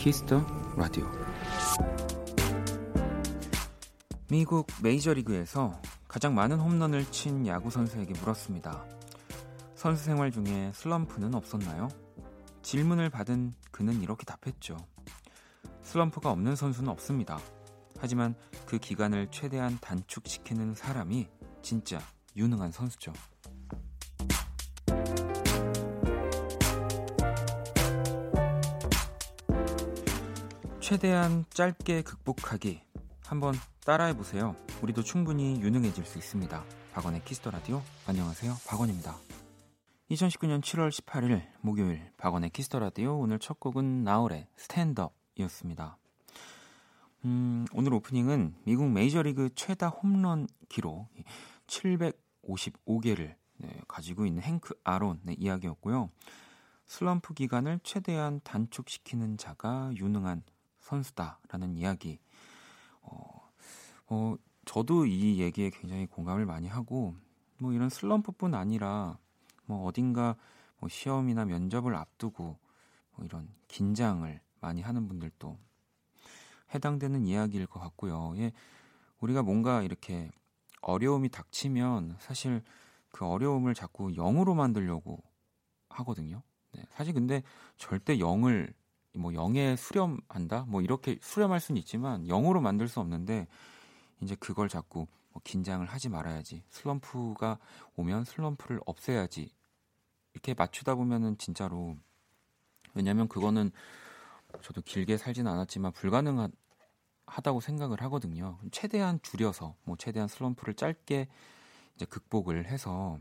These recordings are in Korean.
Kiss the Radio 미국 메이저리그에서 가장 많은 홈런을 친 야구 선수에게 물었습니다. 선수 생활 중에 슬럼프는 없었나요? 질문을 받은 그는 이렇게 답했죠. 슬럼프가 없는 선수는 없습니다. 하지만 그 기간을 최대한 단축시키는 사람이 진짜 유능한 선수죠. 최대한 짧게 극복하기. 한번 따라해 보세요. 우리도 충분히 유능해질 수 있습니다. 박원의 Kiss the Radio. 안녕하세요. 박원입니다. 2019년 7월 18일 목요일 박원의 Kiss the Radio 오늘 첫 곡은 나얼의 Stand Up이었습니다. 음, 오늘 오프닝은 미국 메이저리그 최다 홈런 기록 755개를 네, 가지고 있는 행크 아론의 이야기였고요. 슬럼프 기간을 최대한 단축시키는 자가 유능한 선수다라는 이야기. 어, 어, 저도 이 얘기에 굉장히 공감을 많이 하고 뭐 이런 슬럼프뿐 아니라 뭐 어딘가 뭐 시험이나 면접을 앞두고 뭐 이런 긴장을 많이 하는 분들도 해당되는 이야기일 것 같고요. 예, 우리가 뭔가 이렇게 어려움이 닥치면 사실 그 어려움을 자꾸 영으로 만들려고 하거든요. 네, 사실 근데 절대 영을 뭐 영에 수렴한다 뭐 이렇게 수렴할 수는 있지만 영으로 만들 수 없는데 이제 그걸 자꾸 뭐 긴장을 하지 말아야지 슬럼프가 오면 슬럼프를 없애야지 이렇게 맞추다 보면은 진짜로 왜냐면 그거는 저도 길게 살진 않았지만 불가능하다고 생각을 하거든요. 최대한 줄여서 뭐 최대한 슬럼프를 짧게 이제 극복을 해서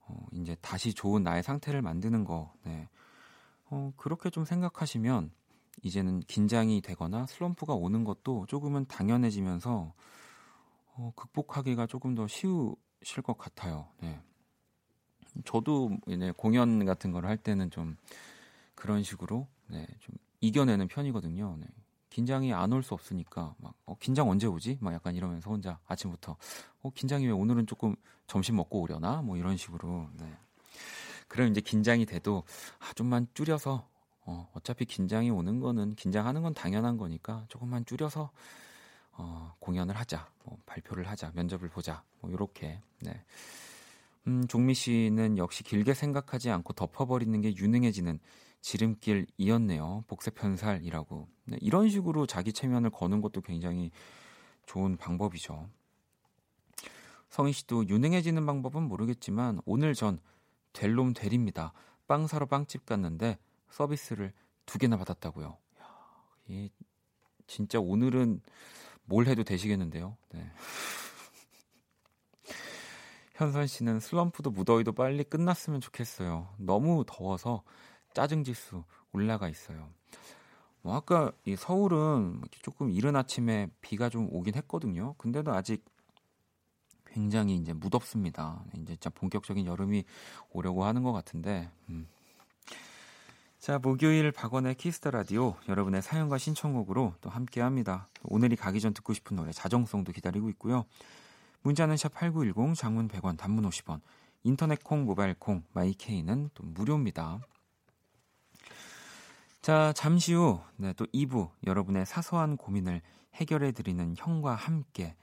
어 이제 다시 좋은 나의 상태를 만드는 거. 네. 어, 그렇게 좀 생각하시면 이제는 긴장이 되거나 슬럼프가 오는 것도 조금은 당연해지면서 어, 극복하기가 조금 더 쉬우실 것 같아요. 네. 저도 이제 공연 같은 걸 할 때는 좀 그런 식으로 네, 좀 이겨내는 편이거든요. 네. 긴장이 안 올 수 없으니까 막 어, 긴장 언제 오지? 막 약간 이러면서 혼자 아침부터 어 긴장이 왜 오늘은 조금 점심 먹고 오려나? 뭐 이런 식으로 네. 그럼 이제 긴장이 돼도 아, 좀만 줄여서 어, 어차피 긴장이 오는 거는 긴장하는 건 당연한 거니까 조금만 줄여서 어, 공연을 하자, 뭐 발표를 하자, 면접을 보자, 뭐 이렇게. 네. 음, 종미 씨는 역시 길게 생각하지 않고 덮어버리는 게 유능해지는 지름길이었네요. 복세 편살이라고. 네, 이런 식으로 자기 체면을 거는 것도 굉장히 좋은 방법이죠. 성희 씨도 유능해지는 방법은 모르겠지만 오늘 전 델롬 델입니다. 빵 사러 빵집 갔는데 서비스를 두 개나 받았다고요. 이 진짜 오늘은 뭘 해도 되시겠는데요. 네. 현선 씨는 슬럼프도 무더위도 빨리 끝났으면 좋겠어요. 너무 더워서 짜증 지수 올라가 있어요. 뭐 아까 이 서울은 조금 이른 아침에 비가 좀 오긴 했거든요. 근데도 아직 굉장히 이제 무덥습니다. 이제 진짜 본격적인 여름이 오려고 하는 것 같은데. 음. 자, 목요일 박원의 Kiss the Radio 여러분의 사연과 신청곡으로 또 함께 합니다. 오늘이 가기 전 듣고 싶은 노래 자정송도 기다리고 있고요. 문자는 샵 8910 장문 100원 단문 50원 인터넷 콩 모바일 콩 my K는 또 무료입니다. 자, 잠시 후, 네, 또 2부, 여러분의 사소한 고민을 해결해 드리는 형과 함께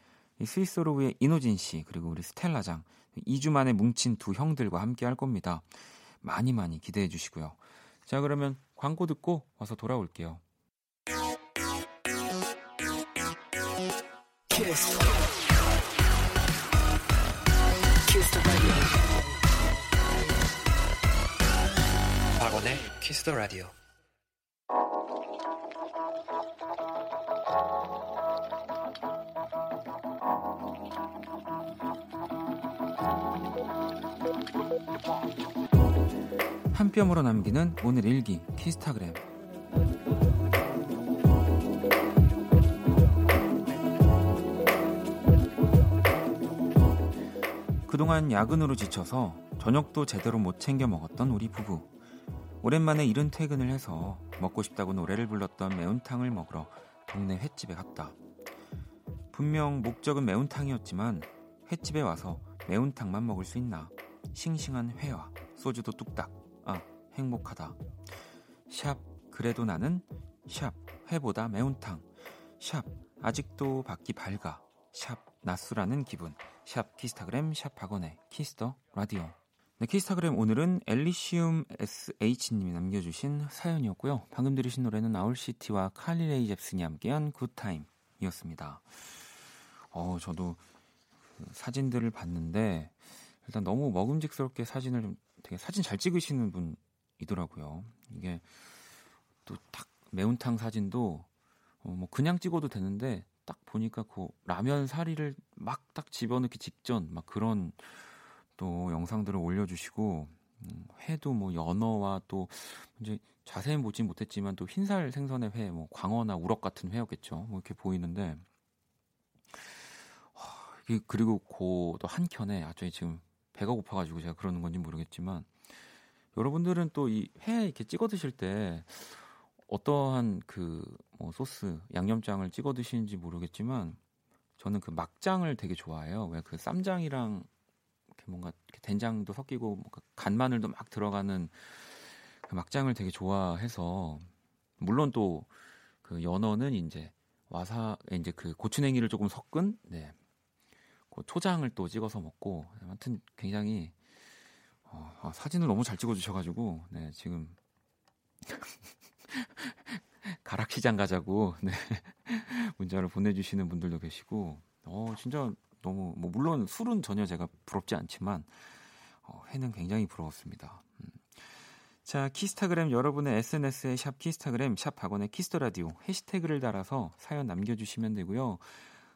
Sweet Sorrow의 인호진 씨 그리고 우리 스텔라장 2주 만에 뭉친 두 형들과 함께 할 겁니다. 많이 많이 기대해 주시고요. 자 그러면 광고 듣고 와서 돌아올게요. 키스. 키스 박원의 키스 더 라디오. 한 뼘으로 남기는 오늘 일기 키스타그램. 그동안 야근으로 지쳐서 저녁도 제대로 못 챙겨 먹었던 우리 부부. 오랜만에 이른 퇴근을 해서 먹고 싶다고 노래를 불렀던 매운탕을 먹으러 동네 횟집에 갔다. 분명 목적은 매운탕이었지만 횟집에 와서 매운탕만 먹을 수 있나 싱싱한 회와 소주도 뚝딱. 아, 행복하다. 샵 그래도 나는 샵 회보다 매운탕. 샵 아직도 밖이 밝아. 샵 낮술하는 기분. 샵 키스타그램 샵 박원의 Kiss the Radio. 네, 키스타그램 오늘은 엘리시움 SH님이 남겨주신 사연이었고요. 방금 들으신 노래는 아울시티와 칼리레이 잽슨이 함께한 Good Time이었습니다. 어, 저도 그 사진들을 봤는데 일단 너무 먹음직스럽게 사진을 좀 되게 사진 잘 찍으시는 분 이더라고요. 이게 또 딱 매운탕 사진도 어, 뭐 그냥 찍어도 되는데 딱 보니까 그 라면 사리를 막 딱 집어넣기 직전 막 그런 또 영상들을 올려주시고 음, 회도 뭐 연어와 또 이제 자세히 보진 못했지만 또 흰살 생선의 회, 뭐 광어나 우럭 같은 회였겠죠. 뭐 이렇게 보이는데 그리고 고또 한켠에 아 저희 지금 배가 고파가지고 제가 그러는 건지 모르겠지만 여러분들은 또 이 회 이렇게 찍어 드실 때 어떠한 그 뭐 소스 양념장을 찍어 드시는지 모르겠지만 저는 그 막장을 되게 좋아해요. 왜 그 쌈장이랑 이렇게 뭔가 이렇게 된장도 섞이고 뭔가 간마늘도 막 들어가는 그 막장을 되게 좋아해서 물론 또 그 연어는 이제 와사 이제 그 고추냉이를 조금 섞은 네. 그 초장을 또 찍어서 먹고 아무튼 굉장히 어, 아, 사진을 너무 잘 찍어주셔가지고 네, 지금 가락시장 가자고 네, 문자를 보내주시는 분들도 계시고 어 진짜 너무 뭐 물론 술은 전혀 제가 부럽지 않지만 어, 회는 굉장히 부러웠습니다. 음. 자 키스타그램 여러분의 SNS에 샵 키스타그램 샵 박원의 Kiss the Radio 해시태그를 달아서 사연 남겨주시면 되고요.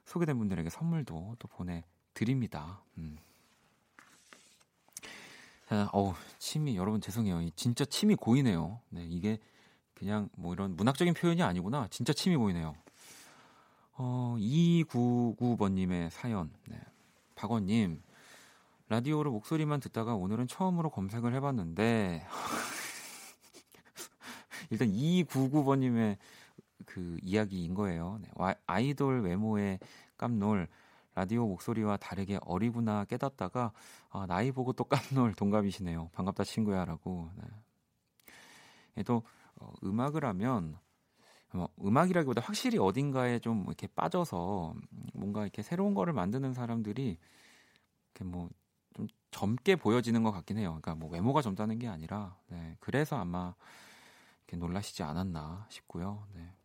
소개된 분들에게 선물도 또 보내드립니다. 음. 자, 어우, 침이, 여러분 죄송해요. 진짜 침이 고이네요. 네, 이게 그냥 뭐 이런 문학적인 표현이 아니구나. 진짜 침이 고이네요. 어, 299번 님의 사연. 네. 박원 님, 라디오로 목소리만 듣다가 오늘은 처음으로 검색을 해 봤는데, 일단 299번 님의 그 이야기인 거예요. 네. 아이돌 외모에 깜놀, 라디오 목소리와 다르게 어리구나 깨닫다가 아, 나이 보고 또 깜놀 동갑이시네요. 반갑다 친구야라고. 네. 또 어, 음악을 하면 뭐 음악이라기보다 확실히 어딘가에 좀 이렇게 빠져서 뭔가 이렇게 새로운 거를 만드는 사람들이 이렇게 뭐 좀 젊게 보여지는 것 같긴 해요. 그러니까 뭐 외모가 젊다는 게 아니라 네, 그래서 아마 이렇게 놀라시지 않았나 싶고요. 네.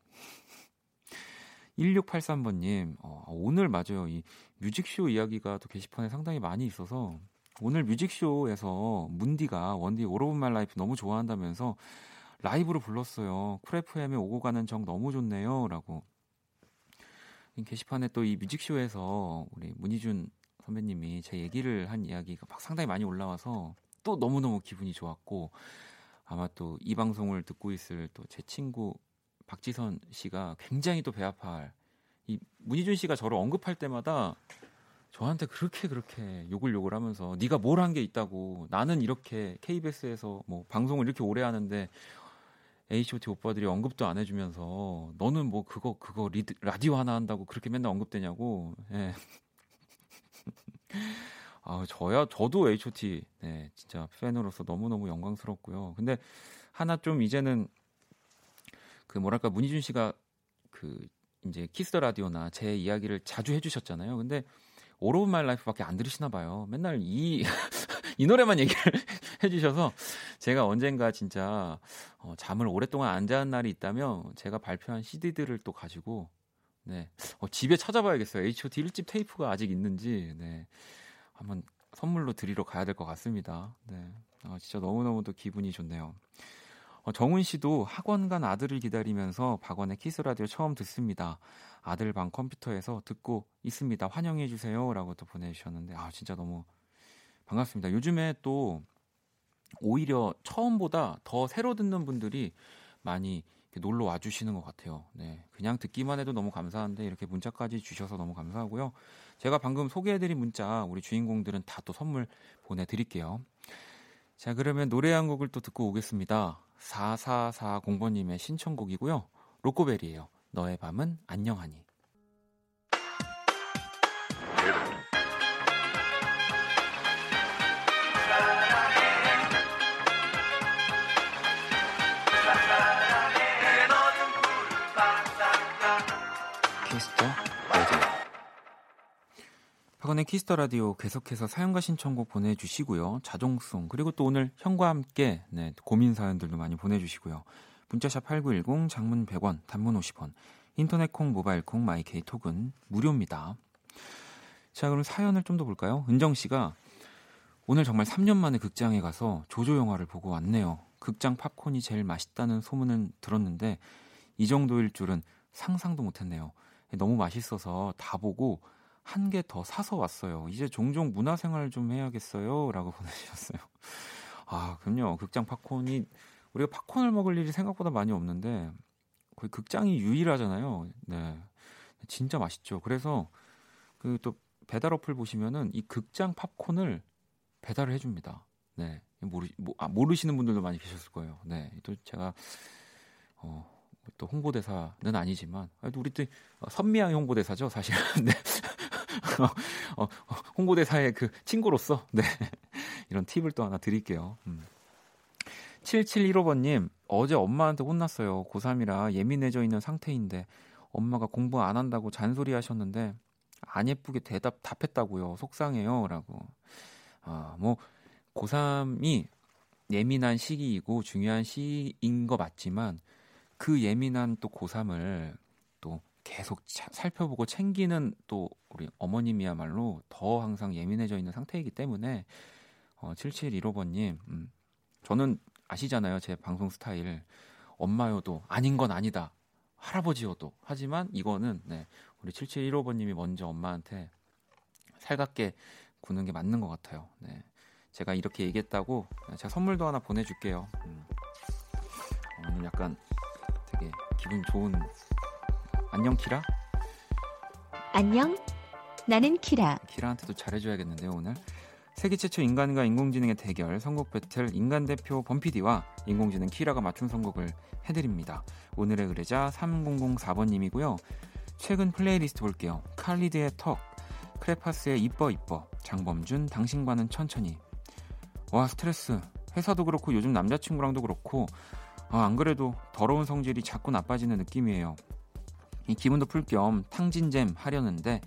1683번님, 어, 오늘 맞아요. 이 뮤직쇼 이야기가 또 게시판에 상당히 많이 있어서 오늘 뮤직쇼에서 문디가 원디 All of My Life 너무 좋아한다면서 라이브로 불렀어요. 쿨FM에 오고 가는 정 너무 좋네요. 라고. 게시판에 또 이 뮤직쇼에서 우리 문희준 선배님이 제 얘기를 한 이야기가 막 상당히 많이 올라와서 또 너무너무 기분이 좋았고 아마 또 이 방송을 듣고 있을 또 제 친구 박지선 씨가 굉장히 또 배 아파할 이 문희준 씨가 저를 언급할 때마다 저한테 그렇게 그렇게 욕을 욕을 하면서 네가 뭘 한 게 있다고 나는 이렇게 KBS에서 뭐 방송을 이렇게 오래 하는데 H.O.T 오빠들이 언급도 안 해주면서 너는 뭐 그거 그거 리드, 라디오 하나 한다고 그렇게 맨날 언급되냐고. 예. 아 저야 저도 H.O.T 네 진짜 팬으로서 너무 너무 영광스럽고요. 근데 하나 좀 이제는 그 뭐랄까 문희준 씨가 그 이제 Kiss the Radio나 제 이야기를 자주 해주셨잖아요. 근데 All of My Life밖에 안 들으시나 봐요. 맨날 이 이 노래만 얘기를 해주셔서 제가 언젠가 진짜 어, 잠을 오랫동안 안 자는 날이 있다면 제가 발표한 CD들을 또 가지고 네 어, 집에 찾아봐야겠어요. H.O.T 1집 테이프가 아직 있는지 네 한번 선물로 드리러 가야 될 것 같습니다. 네 어, 진짜 너무 너무 또 기분이 좋네요. 어, 정훈 씨도 학원 간 아들을 기다리면서 박원의 키스 라디오 처음 듣습니다. 아들 방 컴퓨터에서 듣고 있습니다. 환영해 주세요라고 또 보내주셨는데 아 진짜 너무 반갑습니다. 요즘에 또 오히려 처음보다 더 새로 듣는 분들이 많이 놀러 와 주시는 것 같아요. 네. 그냥 듣기만 해도 너무 감사한데 이렇게 문자까지 주셔서 너무 감사하고요. 제가 방금 소개해드린 문자 우리 주인공들은 다 또 선물 보내드릴게요. 자, 그러면 노래 한 곡을 또 듣고 오겠습니다. 4440번님의 신청곡이고요. 로꼬벨이에요. 너의 밤은 안녕하니. 키스터 박원의 키스터 라디오 계속해서 사연과 신청곡 보내주시고요. 자동송 그리고 또 오늘 형과 함께 네, 고민 사연들도 많이 보내주시고요. 문자샵 8910 장문 100원 단문 50원 인터넷 콩 모바일 콩 my K 톡은 무료입니다. 자 그럼 사연을 좀 더 볼까요? 은정 씨가 오늘 정말 3년 만에 극장에 가서 조조 영화를 보고 왔네요. 극장 팝콘이 제일 맛있다는 소문은 들었는데 이 정도일 줄은 상상도 못했네요. 너무 맛있어서 다 보고 한 개 더 사서 왔어요. 이제 종종 문화생활 좀 해야겠어요. 라고 보내주셨어요. 아, 그럼요. 극장 팝콘이, 우리가 팝콘을 먹을 일이 생각보다 많이 없는데, 거의 극장이 유일하잖아요. 네. 진짜 맛있죠. 그래서, 그 또 배달 어플 보시면은 이 극장 팝콘을 배달을 해줍니다. 네. 모르, 뭐, 아, 모르시는 분들도 많이 계셨을 거예요. 네. 또 제가, 어, 또 홍보대사는 아니지만, 우리 또 선미양 홍보대사죠, 사실은. 네. 어, 어, 홍보대사의 그 친구로서 네 이런 팁을 또 하나 드릴게요. 음. 7715번님 어제 엄마한테 혼났어요. 고3이라 예민해져 있는 상태인데 엄마가 공부 안 한다고 잔소리 하셨는데 안 예쁘게 대답 답했다고요. 속상해요라고. 아, 뭐 고3이 예민한 시기이고 중요한 시기인 거 맞지만 그 예민한 또 고3을 또 계속 차, 살펴보고 챙기는 또 우리 어머님이야말로 더 항상 예민해져 있는 상태이기 때문에 어, 7715번님 음, 저는 아시잖아요 제 방송 스타일 엄마여도 아닌 건 아니다 할아버지여도 하지만 이거는 네, 우리 7715번님이 먼저 엄마한테 살갑게 구는 게 맞는 것 같아요 네. 제가 이렇게 얘기했다고 제가 선물도 하나 보내줄게요 음. 오늘 약간 되게 기분 좋은 안녕 키라? 안녕. 나는 키라. 키라한테도 잘해줘야겠는데요 오늘. 세계 최초 인간과 인공지능의 대결 선곡 배틀 인간 대표 범피디와 인공지능 키라가 맞춘 선곡을 해드립니다. 오늘의 의뢰자 3004번님이고요. 최근 플레이리스트 볼게요. 칼리드의 Talk, 크레파스의 이뻐 이뻐, 장범준 당신과는 천천히. 와 스트레스. 회사도 그렇고 요즘 남자친구랑도 그렇고 아, 안 그래도 더러운 성질이 자꾸 나빠지는 느낌이에요. 이 기분도 풀 겸 탕진잼 하려는데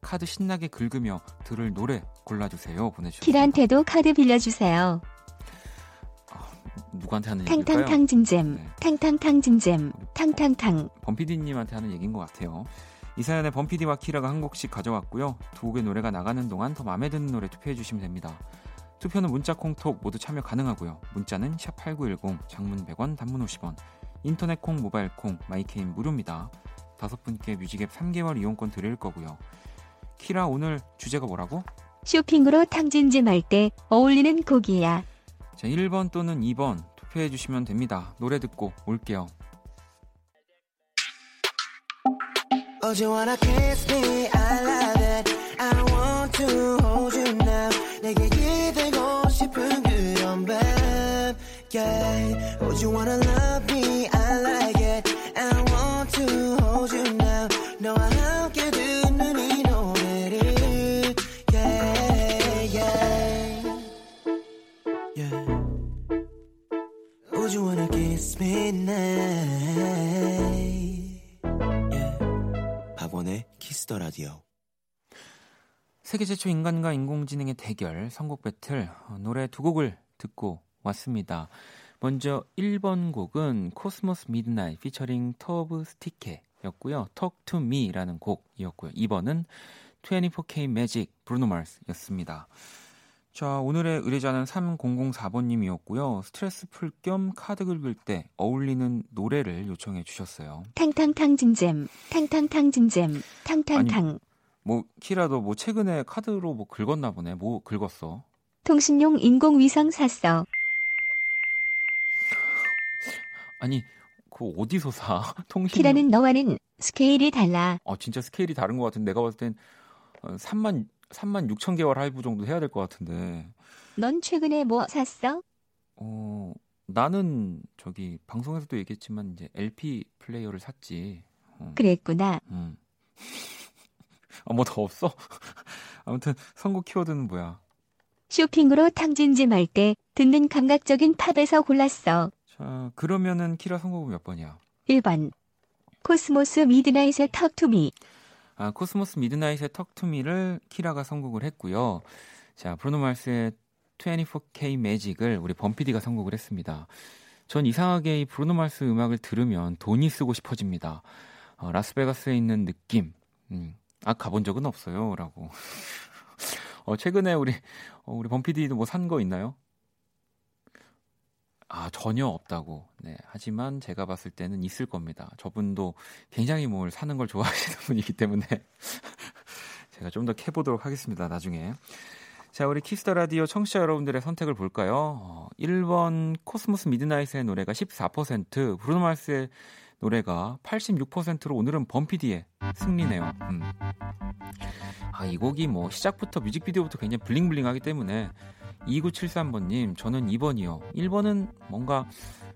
카드 신나게 긁으며 들을 노래 골라주세요 보내주세요. 키한테도 카드 빌려주세요. 아, 누구한테 하는 얘기일까요? 탕탕탕진잼, 네. 탕탕탕 진잼, 탕탕탕. 범피디님한테 하는 얘기인 것 같아요. 이 사연에 범피디와 키라가 한 곡씩 가져왔고요. 두 곡의 노래가 나가는 동안 더 마음에 드는 노래 투표해 주시면 됩니다. 투표는 문자 콩톡 모두 참여 가능하고요. 문자는 샵8910 장문 100원 단문 50원 인터넷 콩 모바일 콩 my K는 무료입니다. 다섯 분께 뮤직앱 3개월 이용권 드릴 거고요. 키라 오늘 주제가 뭐라고? 쇼핑으로 탕진잼 할 때 어울리는 곡이야. 자, 1번 또는 2번 투표해 주시면 됩니다. 노래 듣고 올게요. Oh, you wanna kiss me? I love it. I want to hold you now. 내게 기대고 싶은 그런 밤. Yeah. Oh, you wanna love me? 세계 최초 인간과 인공지능의 대결 선곡 배틀 어, 노래 두 곡을 듣고 왔습니다. 먼저 1번 곡은 코스모스 미드나잇 피처링 터브 스티케였고요. Talk to Me라는 곡이었고요. 2번은 24K 매직 브루노 마스였습니다. 자, 오늘의 의뢰자는 3004번님이었고요. 스트레스 풀 겸 카드 긁을 때 어울리는 노래를 요청해 주셨어요. 탕탕탕진잼, 탕탕탕진잼, 탕탕탕. 아니, 뭐 키라도 뭐 최근에 카드로 뭐 긁었나 보네. 뭐 긁었어? 통신용 인공위성 샀어. 아니 그 어디서 사? 통신 키라는 너와는 스케일이 달라. 아 진짜 스케일이 다른 것 같은데 내가 봤을 땐 3만 어, 3만 6천 개월 할부 정도 해야 될 것 같은데. 넌 최근에 뭐 샀어? 어 나는 저기 방송에서도 얘기했지만 이제 LP 플레이어를 샀지. 어. 그랬구나. 음. 아 뭐 더 없어? 아무튼 선곡 키워드는 뭐야? 쇼핑으로 탕진잼 할때 듣는 감각적인 팝에서 골랐어. 자, 그러면은 키라 선곡은 몇 번이야? 1번. 코스모스 미드나잇의 Talk to Me. 아, 코스모스 미드나잇의 Talk to Me를 키라가 선곡을 했고요. 자, 브루노 마스의 24K 매직을 우리 범피디가 선곡을 했습니다. 전 이상하게 이 브루노 마스 음악을 들으면 돈이 쓰고 싶어집니다. 어, 라스베가스에 있는 느낌. 음, 아, 가본 적은 없어요. 라고. 어, 최근에 우리, 어, 우리 범피디도 뭐 산 거 있나요? 아, 전혀 없다고. 네. 하지만 제가 봤을 때는 있을 겁니다. 저분도 굉장히 뭘 사는 걸 좋아하시는 분이기 때문에 제가 좀 더 캐보도록 하겠습니다. 나중에. 자, 우리 키스터 라디오 청취자 여러분들의 선택을 볼까요? 어, 1번 코스모스 미드나잇의 노래가 14%, 브루노 마스의 노래가 86%로 오늘은 범피디의 승리네요. 음. 아, 이 곡이 뭐 시작부터 뮤직비디오부터 굉장히 bling bling하기 때문에 2973번님, 저는 2번이요. 1번은 뭔가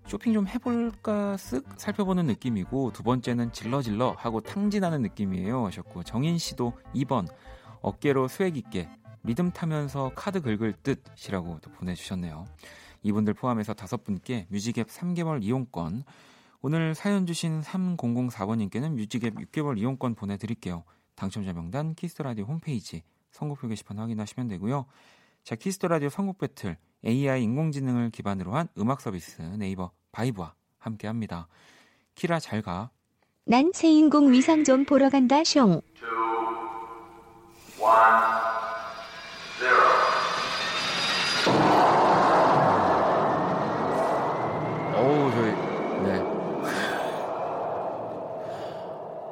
쇼핑 좀 해볼까 쓱 살펴보는 느낌이고, 두 번째는 질러질러 하고 탕진하는 느낌이에요. 하셨고, 정인 씨도 2번, 어깨로 swag 있게 리듬 타면서 카드 긁을 듯이라고 또 보내주셨네요. 이분들 포함해서 다섯 분께 뮤직앱 3개월 이용권, 오늘 사연 주신 3004번님께는 뮤직앱 6개월 이용권 보내드릴게요. 당첨자 명단 키스터라디오 홈페이지 선곡표 게시판 확인하시면 되고요. 자, 키스터 라디오 선곡 battle AI 인공지능을 기반으로 한 음악 서비스 네이버 바이브와 함께 합니다. 키라 잘 가. 난 체인공 위상 좀 보러 간다 숑. 어우, 저희 네.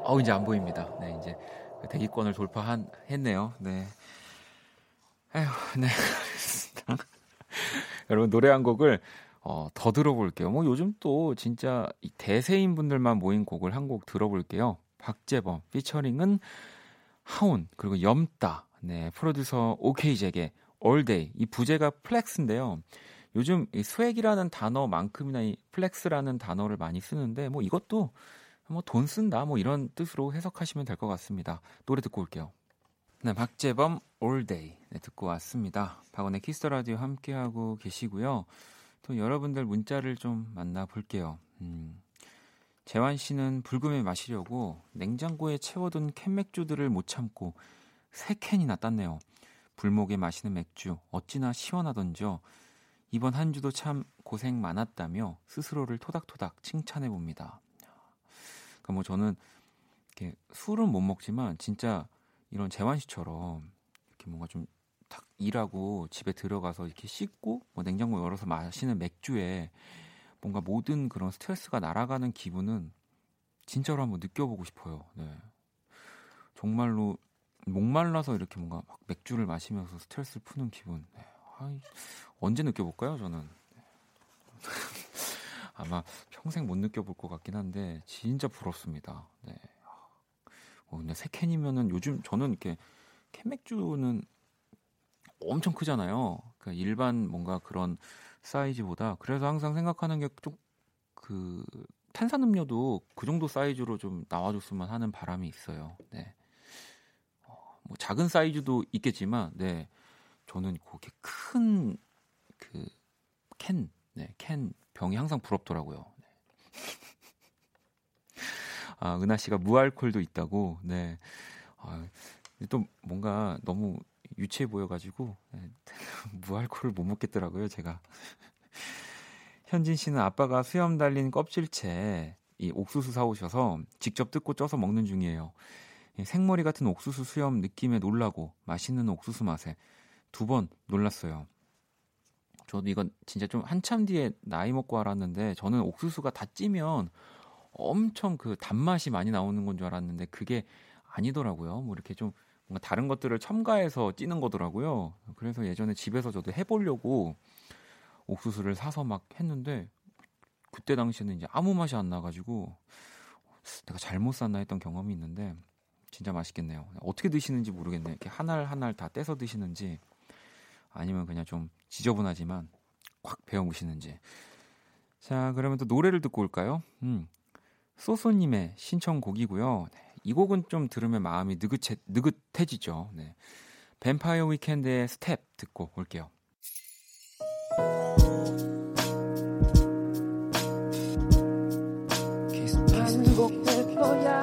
어우, 이제 안 보입니다. 네, 이제 대기권을 돌파한 했네요. 네. 에휴, 네. 여러분, 노래 한 곡을 어, 더 들어볼게요. 뭐 요즘 또 진짜 대세인 분들만 모인 곡을 한 곡 들어볼게요. 박재범, featuring은 하온, 그리고 염따, 네, 프로듀서 오케이잭의 All Day. 이 부제가 flex인데요. 요즘 이 swag이라는 단어만큼이나 이 flex라는 단어를 많이 쓰는데 뭐 이것도 뭐 돈 쓴다 뭐 이런 뜻으로 해석하시면 될 것 같습니다. 노래 듣고 올게요. 네, 박재범 All Day 네, 듣고 왔습니다. 박원의 키스터 라디오 함께 하고 계시고요. 또 여러분들 문자를 좀 만나 볼게요. 음, 재환 씨는 불금에 마시려고 냉장고에 채워둔 캔맥주들을 못 참고 세 캔이나 땄네요. 불목에 마시는 맥주 어찌나 시원하던지요. 이번 한 주도 참 고생 많았다며 스스로를 토닥토닥 칭찬해 봅니다. 그러니까 뭐 저는 이렇게 술은 못 먹지만 진짜 이런 재환 씨처럼 이렇게 뭔가 좀딱 일하고 집에 들어가서 이렇게 씻고 뭐 냉장고 열어서 마시는 맥주에 뭔가 모든 그런 스트레스가 날아가는 기분은 진짜로 한번 느껴보고 싶어요. 네. 정말로 목말라서 이렇게 뭔가 막 맥주를 마시면서 스트레스를 푸는 기분. 네. 아이, 언제 느껴볼까요, 저는? 네. 아마 평생 못 느껴볼 것 같긴 한데 진짜 부럽습니다. 네. 어, 근데 세 캔이면은 요즘 저는 이렇게 캔맥주는 엄청 크잖아요. 그러니까 일반 뭔가 그런 사이즈보다 그래서 항상 생각하는 게 좀 그 탄산 음료도 그 정도 사이즈로 좀 나와줬으면 하는 바람이 있어요. 네. 어, 뭐 작은 사이즈도 있겠지만, 네. 저는 그렇게 큰 그 캔, 네, 캔 병이 항상 부럽더라고요. 네. 아, 은하 씨가 무알콜도 있다고. 네. 아, 또 뭔가 너무 유치해 보여가지고 네, 무알콜을 못 먹겠더라고요, 제가. 현진 씨는 아빠가 수염 달린 껍질채 이 옥수수 사오셔서 직접 뜯고 쪄서 먹는 중이에요. 생머리 같은 옥수수 수염 느낌에 놀라고 맛있는 옥수수 맛에 두 번 놀랐어요. 저도 이건 진짜 좀 한참 뒤에 나이 먹고 알았는데 저는 옥수수가 다 찌면 엄청 그 단맛이 많이 나오는 건 줄 알았는데 그게 아니더라고요. 뭐 이렇게 좀 뭔가 다른 것들을 첨가해서 찌는 거더라고요. 그래서 예전에 집에서 저도 해보려고 옥수수를 사서 막 했는데 그때 당시에는 이제 아무 맛이 안 나가지고 내가 잘못 샀나 했던 경험이 있는데 진짜 맛있겠네요. 어떻게 드시는지 모르겠네요. 이렇게 하나를 하나를 다 떼서 드시는지 아니면 그냥 좀 지저분하지만 꽉 배워보시는지. 자, 그러면 또 노래를 듣고 올까요? 음. 소소님의 신청곡이고요. 네, 이 곡은 좀 들으면 마음이 느긋해, 느긋해지죠. 네. 뱀파이어 위켄드의 스텝 듣고 올게요. 반복될 거야.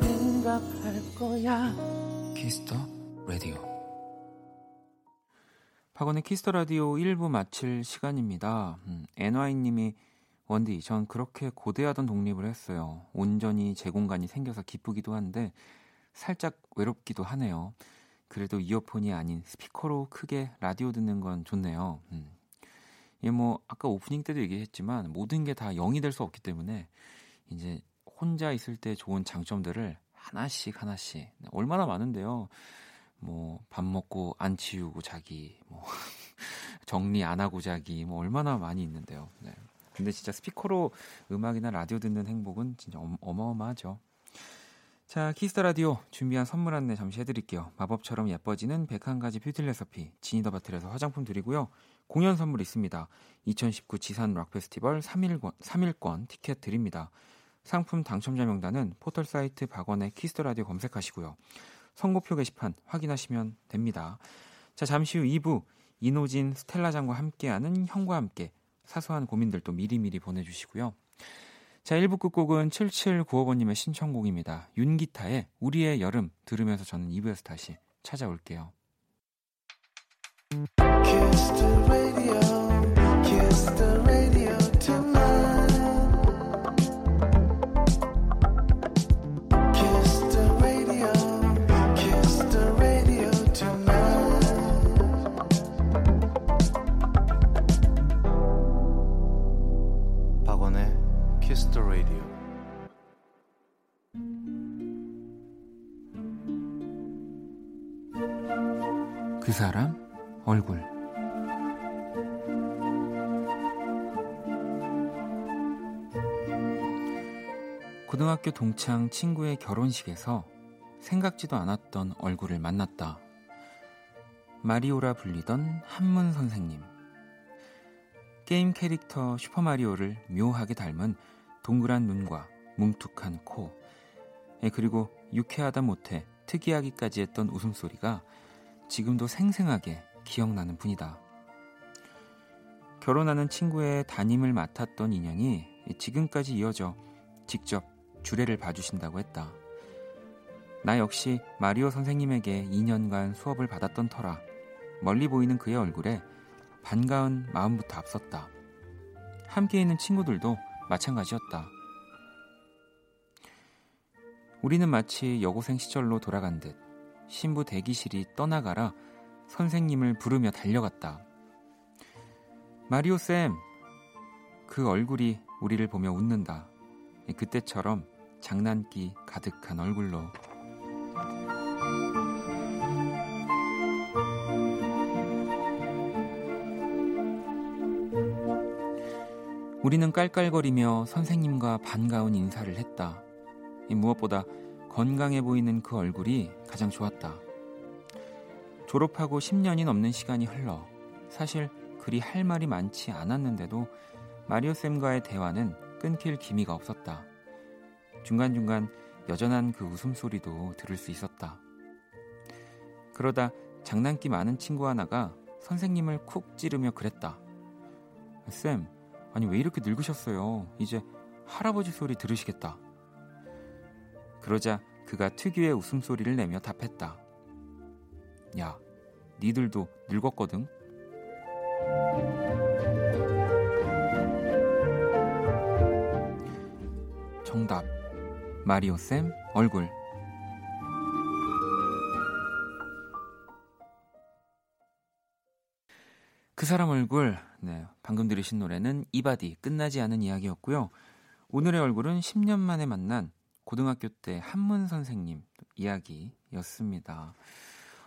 생각할 거야. 박원의 키스터 라디오 1부 마칠 시간입니다. 음, NY님이 원디, 전 그렇게 고대하던 독립을 했어요. 온전히 제 공간이 생겨서 기쁘기도 한데 살짝 외롭기도 하네요. 그래도 이어폰이 아닌 스피커로 크게 라디오 듣는 건 좋네요. 음. 이게 뭐 아까 오프닝 때도 얘기했지만 모든 게 다 0이 될 수 없기 때문에 이제 혼자 있을 때 좋은 장점들을 하나씩 하나씩 얼마나 많은데요. 뭐 밥 먹고 안 치우고 자기, 뭐 정리 안 하고 자기, 뭐 얼마나 많이 있는데요. 네. 근데 진짜 스피커로 음악이나 라디오 듣는 행복은 진짜 어마어마하죠. 자, 키스터 라디오 준비한 선물 안내 잠시 해드릴게요. 마법처럼 예뻐지는 101가지 beauty recipe 지니 더 바틀에서 화장품 드리고요. 공연 선물 있습니다. 2019 지산 락 페스티벌 3일권, 3일권 티켓 드립니다. 상품 당첨자 명단은 포털 사이트 박원의 Kiss the Radio 검색하시고요. 선곡표 게시판 확인하시면 됩니다. 자, 잠시 후 2부 인호진 스텔라장과 함께하는 형과 함께 사소한 고민들도 미리미리 보내주시고요. 자, 1부 끝곡은 7795번님의 신청곡입니다. 윤기타의 우리의 여름 들으면서 저는 2부에서 다시 찾아올게요. Kiss the radio, kiss the radio 그 사람 얼굴 고등학교 동창 친구의 결혼식에서 생각지도 않았던 얼굴을 만났다. 마리오라 불리던 한문 선생님. 게임 캐릭터 슈퍼마리오를 묘하게 닮은 동그란 눈과 뭉툭한 코, 그리고 유쾌하다 못해 특이하기까지 했던 웃음소리가 지금도 생생하게 기억나는 분이다. 결혼하는 친구의 담임을 맡았던 인연이 지금까지 이어져 직접 주례를 봐주신다고 했다. 나 역시 마리오 선생님에게 2년간 수업을 받았던 터라 멀리 보이는 그의 얼굴에 반가운 마음부터 앞섰다. 함께 있는 친구들도 마찬가지였다. 우리는 마치 여고생 시절로 돌아간 듯 신부 대기실이 떠나가라 선생님을 부르며 달려갔다. 마리오 쌤! 그 얼굴이 우리를 보며 웃는다. 그때처럼 장난기 가득한 얼굴로. 우리는 깔깔거리며 선생님과 반가운 인사를 했다. 무엇보다 건강해 보이는 그 얼굴이 가장 좋았다. 졸업하고 10년이 넘는 시간이 흘러 사실 그리 할 말이 많지 않았는데도 마리오 쌤과의 대화는 끊길 기미가 없었다. 중간중간 여전한 그 웃음소리도 들을 수 있었다. 그러다 장난기 많은 친구 하나가 선생님을 쿡 찌르며 그랬다. 쌤, 아니 왜 이렇게 늙으셨어요? 이제 할아버지 소리 들으시겠다. 그러자 그가 특유의 웃음소리를 내며 답했다. 야, 니들도 늙었거든? 정답. 마리오 쌤 얼굴. 그 사람 얼굴. 네. 방금 들으신 노래는 이바디 끝나지 않은 이야기였고요. 오늘의 얼굴은 10년 만에 만난 고등학교 때 한문 선생님 이야기였습니다.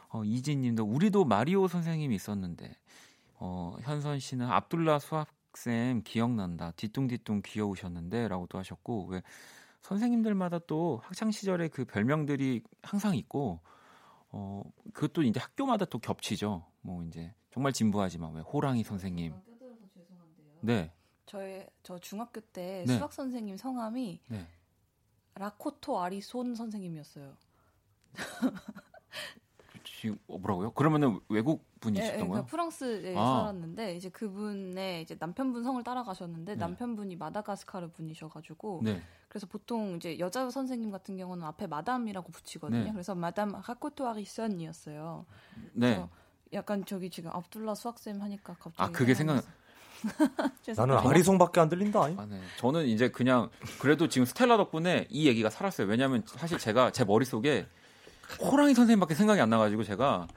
어, 이진 님도 우리도 마리오 선생님이 있었는데 어, 현선 씨는 압둘라 수학쌤 기억난다. 뒤뚱뒤뚱 귀여우셨는데 라고 도 하셨고 왜 선생님들마다 또 학창 시절에 그 별명들이 항상 있고 어, 그것도 이제 학교마다 또 겹치죠. 뭐 이제 정말 진부하지만 왜 호랑이 선생님. 아, 네. 저의 저 중학교 때 네. 수학 선생님 성함이 네. 라코토 아리손 선생님이었어요. 지금 어, 뭐라고요? 그러면은 외국 분이셨던 예, 예, 거예요? 프랑스에 아. 살았는데 이제 그분의 이제 남편분 성을 따라가셨는데 네. 남편분이 마다가스카르 분이셔가지고 네. 그래서 보통 이제 여자 선생님 같은 경우는 앞에 마담이라고 붙이거든요. 네. 그래서 마담 라코토 아리손이었어요. 네. 약간 저기 지금 압둘라 수학쌤 하니까 갑자기 아 그게 생각 나는 아리송밖에 안 들린다. 아, 네. 저는 이제 그냥 그래도 지금 스텔라 덕분에 이 얘기가 살았어요. 왜냐하면 사실 제가 제 머릿속에 호랑이 선생님밖에 생각이 안 나가지고 제가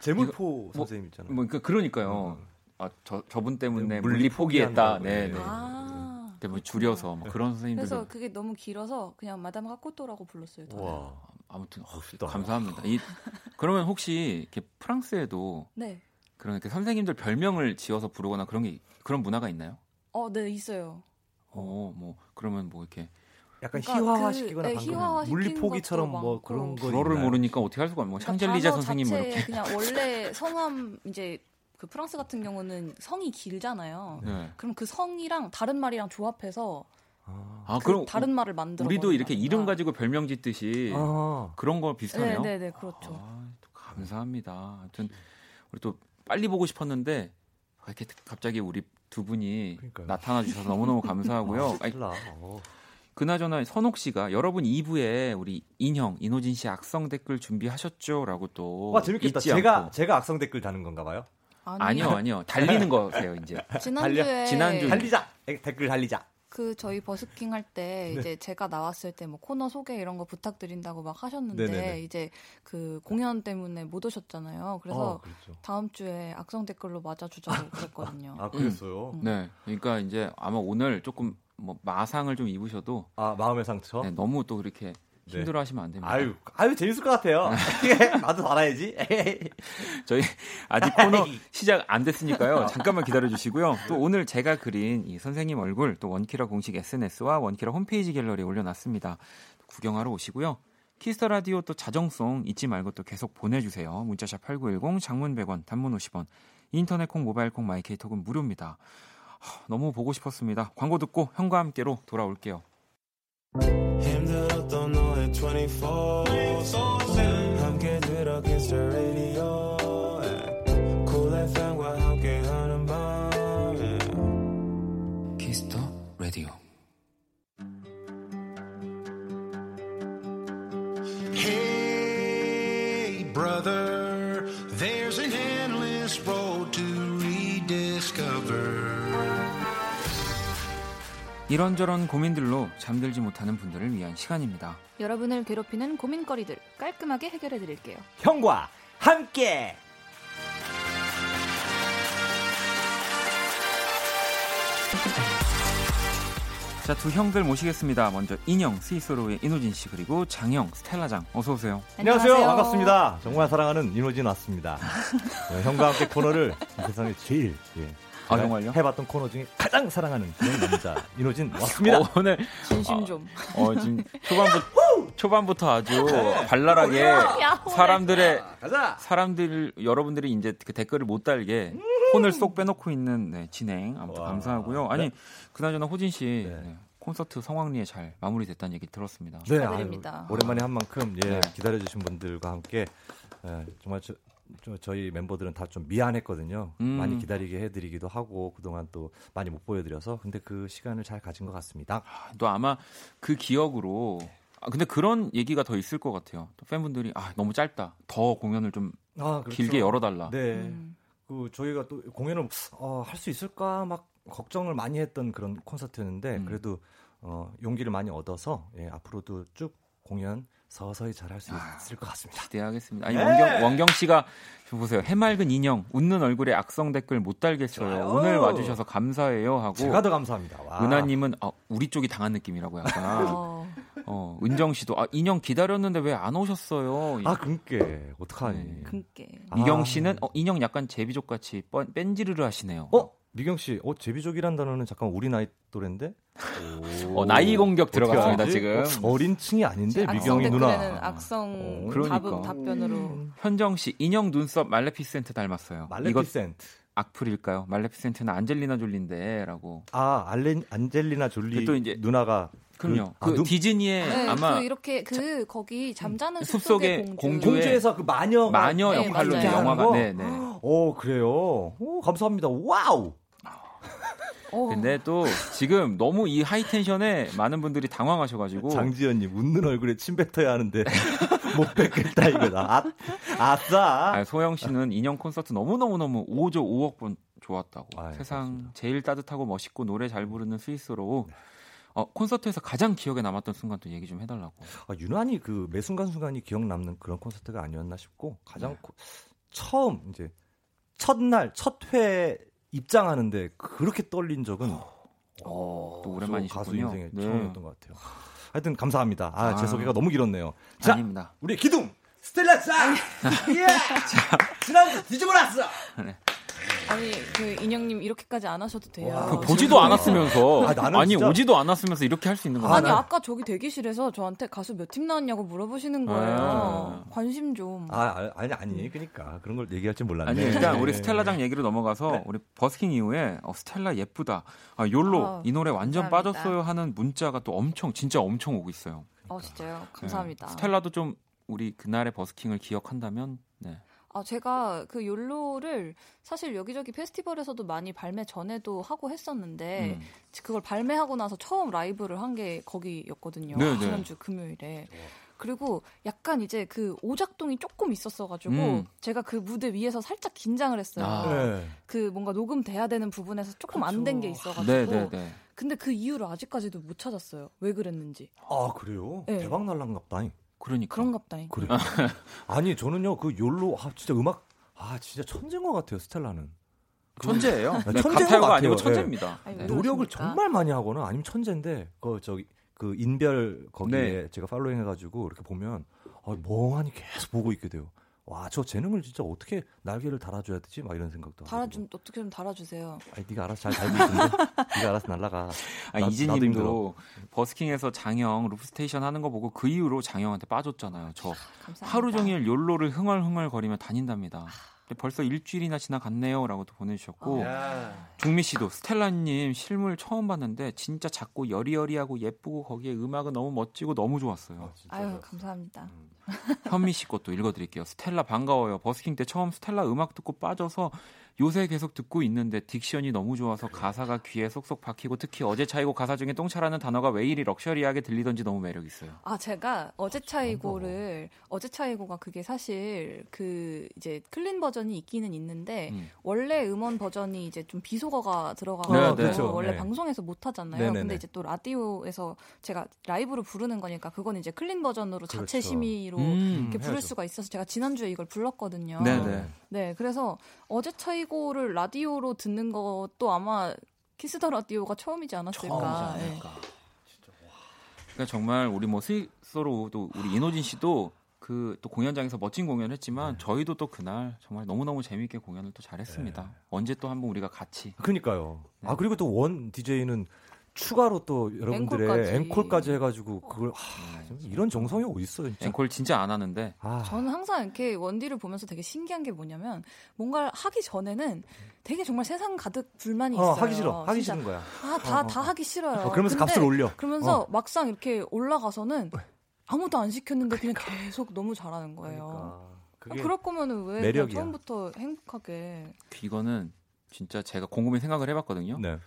재물포 이거, 선생님 있잖아요. 뭐, 뭐 그러니까요. 음. 아, 저 저분 때문에 물리, 물리 포기했다. 네, 네. 아, 때문에 줄여서 뭐 그런 선생님들. 그래서 그게 너무 길어서 그냥 마담 하코토라고 불렀어요. 와. 아무튼 어, 감사합니다. 이, 그러면 혹시 이렇게 프랑스에도 네. 그런 이렇게 선생님들 별명을 지어서 부르거나 그런 게 그런 문화가 있나요? 어, 네 있어요. 어, 뭐 그러면 뭐 이렇게 약간 그러니까 희화화시키거나 그, 네, 물리포기처럼 뭐 그런 거 불어를 모르니까 어떻게 할 수가 없뭐 그러니까 샹젤리제 선생님 뭐 이렇게 그냥 원래 성함 이제 그 프랑스 같은 경우는 성이 길잖아요. 네. 그럼 그 성이랑 다른 말이랑 조합해서 아, 그 그럼 다른 말을 만들어 우리도 이렇게 이름 가지고 별명 짓듯이 아. 그런 거 비슷하네요. 네, 네, 네 그렇죠. 아, 감사합니다. 하여튼 우리 또 빨리 보고 싶었는데 이렇게 갑자기 우리 두 분이 그러니까요. 나타나 주셔서 너무너무 감사하고요. 아니, 어. 그나저나 선옥 씨가 여러분 2부에 우리 인형 이노진 씨 악성 댓글 준비하셨죠라고 또 와 재밌겠다. 제가 않고. 제가 악성 댓글 다는 건가 봐요? 아니요, 아니요. 달리는 거세요, 이제. 지난주에 지난주 달리자. 댓글 달리자. 그 저희 버스킹 할때 네. 이제 제가 나왔을 때 뭐 코너 소개 이런 거 부탁드린다고 막 하셨는데 네네네. 이제 그 공연 때문에 못 오셨잖아요. 그래서 어, 그렇죠. 다음 주에 악성 댓글로 맞아 주자고 그랬거든요. 아 그랬어요. 음. 네, 그러니까 이제 아마 오늘 조금 뭐 마상을 좀 입으셔도 아 마음의 상처. 네, 너무 또 그렇게 네. 힘들어 하시면 안 됩니다. 아유, 아유 재밌을 것 같아요. 나도 알아야지. 저희 아직 코너 시작 안 됐으니까요. 잠깐만 기다려 주시고요. 또 오늘 제가 그린 이 선생님 얼굴 또 원키라 공식 SNS와 원키라 홈페이지 갤러리에 올려놨습니다. 구경하러 오시고요. Kiss the Radio 또 자정송 잊지 말고 또 계속 보내주세요. 문자샵 8910, 장문 100원, 단문 50원, 인터넷 콩, 모바일 콩, 마이케이톡은 무료입니다. 너무 보고 싶었습니다. 광고 듣고 형과 함께로 돌아올게요. 힘들었던 너의 24 함께 들어 kiss the radio 이런저런 고민들로 잠들지 못하는 분들을 위한 시간입니다. 여러분을 괴롭히는 고민거리들 깔끔하게 해결해 드릴게요. 형과 함께! 자, 두 형들 모시겠습니다. 먼저 인형 스위스로의 이노진 씨 그리고 장형 스텔라장 어서 오세요. 안녕하세요. 안녕하세요. 반갑습니다. 정말 사랑하는 이노진 왔습니다. 네, 형과 함께 코너를 세상에 제일 예, 아, 정말요? 해봤던 코너 중에 가장 사랑하는 그런 남자 이노진 왔습니다. 어, 오늘 진심 좀. 어, 어 지금 초반부터 초반부터 아주 발랄하게 사람들의 사람들 여러분들이 이제 그 댓글을 못 달게 폰을 쏙 빼놓고 있는 네, 진행 아무튼 와. 감사하고요. 아니 네. 그나저나 호진 씨. 네. 네. 콘서트 성황리에 잘 마무리됐다는 얘기 들었습니다. 네. 아유, 오랜만에 한 만큼 예, 네. 기다려주신 분들과 함께 예, 정말 저, 저, 희 멤버들은 다 좀 미안했거든요. 음. 많이 기다리게 해드리기도 하고 그동안 또 많이 못 보여드려서 근데 그 시간을 잘 가진 것 같습니다. 아, 또 아마 그 기억으로 아, 근데 그런 얘기가 더 있을 것 같아요. 또 팬분들이 아 너무 짧다. 더 공연을 좀 아, 그렇죠. 길게 열어달라. 네. 음. 그 저희가 또 공연을 어, 할 수 있을까 막 걱정을 많이 했던 그런 콘서트였는데 음. 그래도 어, 용기를 많이 얻어서 예, 앞으로도 쭉 공연 서서히 잘할 수 아, 있을 것 같습니다. 기대하겠습니다. 아니 네. 원경 원경 씨가 보세요. 해맑은 인형, 웃는 얼굴에 악성 댓글 못 달겠어요. 오늘 와주셔서 감사해요 하고. 제가 더 감사합니다. 은하님은 아, 우리 쪽이 당한 느낌이라고 약간. 어. 어, 은정 씨도 아, 인형 기다렸는데 왜 안 오셨어요? 아, 그니까 어떡하니? 네. 그니까. 미경 씨는 어, 인형 약간 제비족 같이 뺀지르르 하시네요. 어? 미경 씨, 어 제비족이란 단어는 잠깐 우리 나이 또래인데? 어, 나이 공격 들어갔습니다 지금. 어, 린 층이 아닌데 미경이 누나. 악성 어, 그러니까. 답 변으로. 음. 현정 씨 인형 눈썹 말레피센트 닮았어요. 말레피센트. 악플일까요? 말레피센트는 안젤리나 졸리인데라고. 아, 알렌 안젤리나 졸리 또 이제 누나가 그럼요. 그, 그 아, 디즈니의 네, 아마 그 이렇게 그 자, 거기 잠자는 숲속의 공주. 공주에서 그 마녀 마녀 네, 역할로 네, 영화가 네, 네. 오, 그래요. 오, 감사합니다. 와우. 어. 근데 또 지금 너무 이 high tension에 많은 분들이 당황하셔가지고 장지연님 웃는 얼굴에 침 뱉어야 하는데 못 뱉겠다 이거다. 아, 아싸. 아니, 소영 씨는 인형 콘서트 너무 너무 너무 5조 5억 번 좋았다고. 아유, 세상 그렇습니다. 제일 따뜻하고 멋있고 노래 잘 부르는 스윗소로우 네. 어, 콘서트에서 가장 기억에 남았던 순간 도 얘기 좀 해달라고. 아, 유난히 그 매 순간 순간이 기억 남는 그런 콘서트가 아니었나 싶고 가장 네. 코, 처음 이제 첫날 첫 회 입장하는데 그렇게 떨린 적은 어, 또 오랜만이시군요. 가수 인생에 네. 처음이었던 것 같아요. 하여튼 감사합니다. 아, 제 아. 소개가 너무 길었네요. 자, 아닙니다. 우리 기둥 스텔라 짱! 예! 자, 지난번 뒤집어놨어! 네. 아니 그 인형님 이렇게까지 안 하셔도 돼요. 와, 그 보지도 않았으면서 아, 니 오지도 않았으면서 이렇게 할 수 있는 거야. 아니 아까 저기 대기실에서 저한테 가수 몇 팀 나왔냐고 물어보시는 거예요. 아. 관심 좀. 아 아니 아니 그러니까 그런 걸 얘기할 줄 몰랐네. 아니 일단 우리 네. 스텔라장 얘기로 넘어가서 네. 우리 버스킹 이후에 어, 스텔라 예쁘다. 아, 욜로 아, 이 노래 완전 감사합니다. 빠졌어요 하는 문자가 또 엄청 진짜 엄청 오고 있어요. 어 진짜요? 감사합니다. 네. 스텔라도 좀 우리 그날의 버스킹을 기억한다면 네. 아, 제가 그 욜로를 사실 여기저기 페스티벌에서도 많이 발매 전에도 하고 했었는데 음. 그걸 발매하고 나서 처음 라이브를 한 게 거기였거든요. 네네. 지난주 금요일에. 그리고 약간 이제 그 오작동이 조금 있었어가지고 음. 제가 그 무대 위에서 살짝 긴장을 했어요. 아. 네. 그 뭔가 녹음돼야 되는 부분에서 조금 안 된 게 있어가지고. 네네네. 근데 그 이유를 아직까지도 못 찾았어요. 왜 그랬는지. 아 그래요? 네. 대박 날랑갑다니. 그러니까. 그런갑다잉. 그래. 아니 저는요 그 욜로 아 진짜 음악 아 진짜 천재인 것 같아요 스텔라는. 천재예요. 네, 천재가 네, 아니고 천재입니다. 네. 네. 노력을 정말 많이 하거나 아니면 천재인데 그 저기 그 인별 거기에 네. 제가 following 해가지고 이렇게 보면 아, 멍하니 계속 보고 있게 돼요. 와, 저 재능을 진짜 어떻게 날개를 달아줘야 되지? 막 이런 생각도 달아 좀 어떻게 좀 달아주세요. 아니, 네가 알아서 잘 달고 있는데, 네가 알아서 날라가. 아, 이진님도 버스킹에서 장영 loop station 하는 거 보고 그 이후로 장영한테 빠졌잖아요. 저 아, 하루 종일 YOLO를 흥얼흥얼 거리며 다닌답니다. 벌써 일주일이나 지나갔네요라고 도 보내주셨고 어. 중미 씨도 스텔라님 실물 처음 봤는데 진짜 작고 여리여리하고 예쁘고 거기에 음악은 너무 멋지고 너무 좋았어요. 아, 아유 감사합니다. 음. 현미 씨 것도 읽어드릴게요. 스텔라 반가워요. 버스킹 때 처음 스텔라 음악 듣고 빠져서 요새 계속 듣고 있는데 diction이 너무 좋아서 가사가 귀에 쏙쏙 박히고 특히 어제 차이고 가사 중에 똥차라는 단어가 왜 이리 luxury하게 들리던지 너무 매력 있어요. 아 제가 어제 차이고를 어제 차이고가 그게 사실 그 이제 clean 버전이 있기는 있는데 음. 원래 음원 버전이 이제 좀 비속어가 들어가고 네, 네. 그렇죠. 원래 네. 방송에서 못 하잖아요. 네네네. 근데 이제 또 라디오에서 제가 라이브로 부르는 거니까 그건 이제 clean 버전으로 그렇죠. 자체 심의로 음, 이렇게 부를 해야죠. 수가 있어서 제가 지난주에 이걸 불렀거든요. 네네. 네, 그래서 어제 차이 고를 라디오로 듣는 것도 아마 Kiss the Radio가 처음이지 않았을까. 처음이지 네. 그러니까 정말 우리 뭐 스윗소로우도 우리 인호진 씨도 그 또 공연장에서 멋진 공연을 했지만 네. 저희도 또 그날 정말 너무너무 재미있게 공연을 또 잘했습니다. 네. 언제 또 한번 우리가 같이. 그러니까요. 네. 아 그리고 또 원 DJ는 추가로 또 여러분들의 앵콜까지, 앵콜까지 해가지고 그걸 하, 네, 이런 정성이 어디 있어 진짜. 앵콜 진짜 안 하는데. 아. 저는 항상 이렇게 원디를 보면서 되게 신기한 게 뭐냐면 뭔가를 하기 전에는 되게 정말 세상 가득 불만이 어, 있어요. 하기 싫어. 하기 싫은 거야. 아다다 어, 다 어. 하기 싫어요. 어, 그러면서 값을 올려. 그러면서 어. 막상 이렇게 올라가서는 아무도 안 시켰는데 그냥 계속 너무 잘하는 거예요. 그러니까. 어, 그럴 거면은 왜 처음부터 행복하게. 이거는 진짜 제가 곰곰이 생각을 해봤거든요. 네.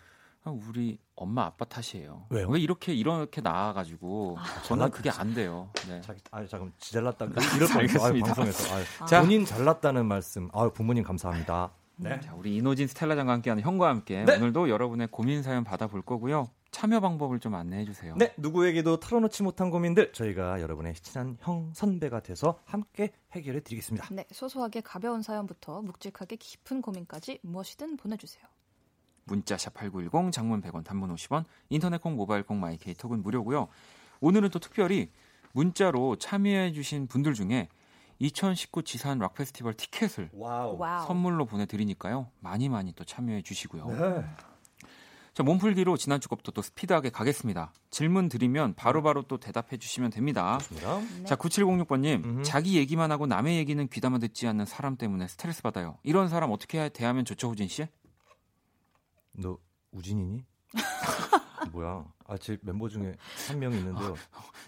우리 엄마 아빠 탓이에요. 왜요? 왜 이렇게 이렇게 나와가지고 아, 저는 그게 안 돼요. 네. 자, 아 잠깐 잘났다. 이럴 뻔했어. 방송에서 아, 자, 본인 잘났다는 말씀. 아 부모님 감사합니다. 네. 자, 우리 이노진 스텔라 장과 함께하는 형과 함께 네. 오늘도 여러분의 고민 사연 받아볼 거고요. 참여 방법을 좀 안내해 주세요. 네, 누구에게도 털어놓지 못한 고민들 저희가 여러분의 친한 형 선배가 돼서 함께 해결해 드리겠습니다. 네, 소소하게 가벼운 사연부터 묵직하게 깊은 고민까지 무엇이든 보내주세요. 문자 샵8910 장문 100원 단문 50원 인터넷 콩 모바일 콩 마이케이 톡은 무료고요. 오늘은 또 특별히 문자로 참여해 주신 분들 중에 2019 지산 락 페스티벌 티켓을 와우. 선물로 보내 드리니까요. 많이 많이 또 참여해 주시고요. 네. 자, 몸풀기로 지난주 것부터 또 스피드하게 가겠습니다. 질문 드리면 바로바로 바로 또 대답해 주시면 됩니다. 좋습니다. 네. 자, 9706번님, 음흠. 자기 얘기만 하고 남의 얘기는 귀담아 듣지 않는 사람 때문에 스트레스 받아요. 이런 사람 어떻게 대하면 좋죠, 호진 씨? 너 우진이니? 뭐야? 아, 제 멤버 중에 한 명이 있는데요.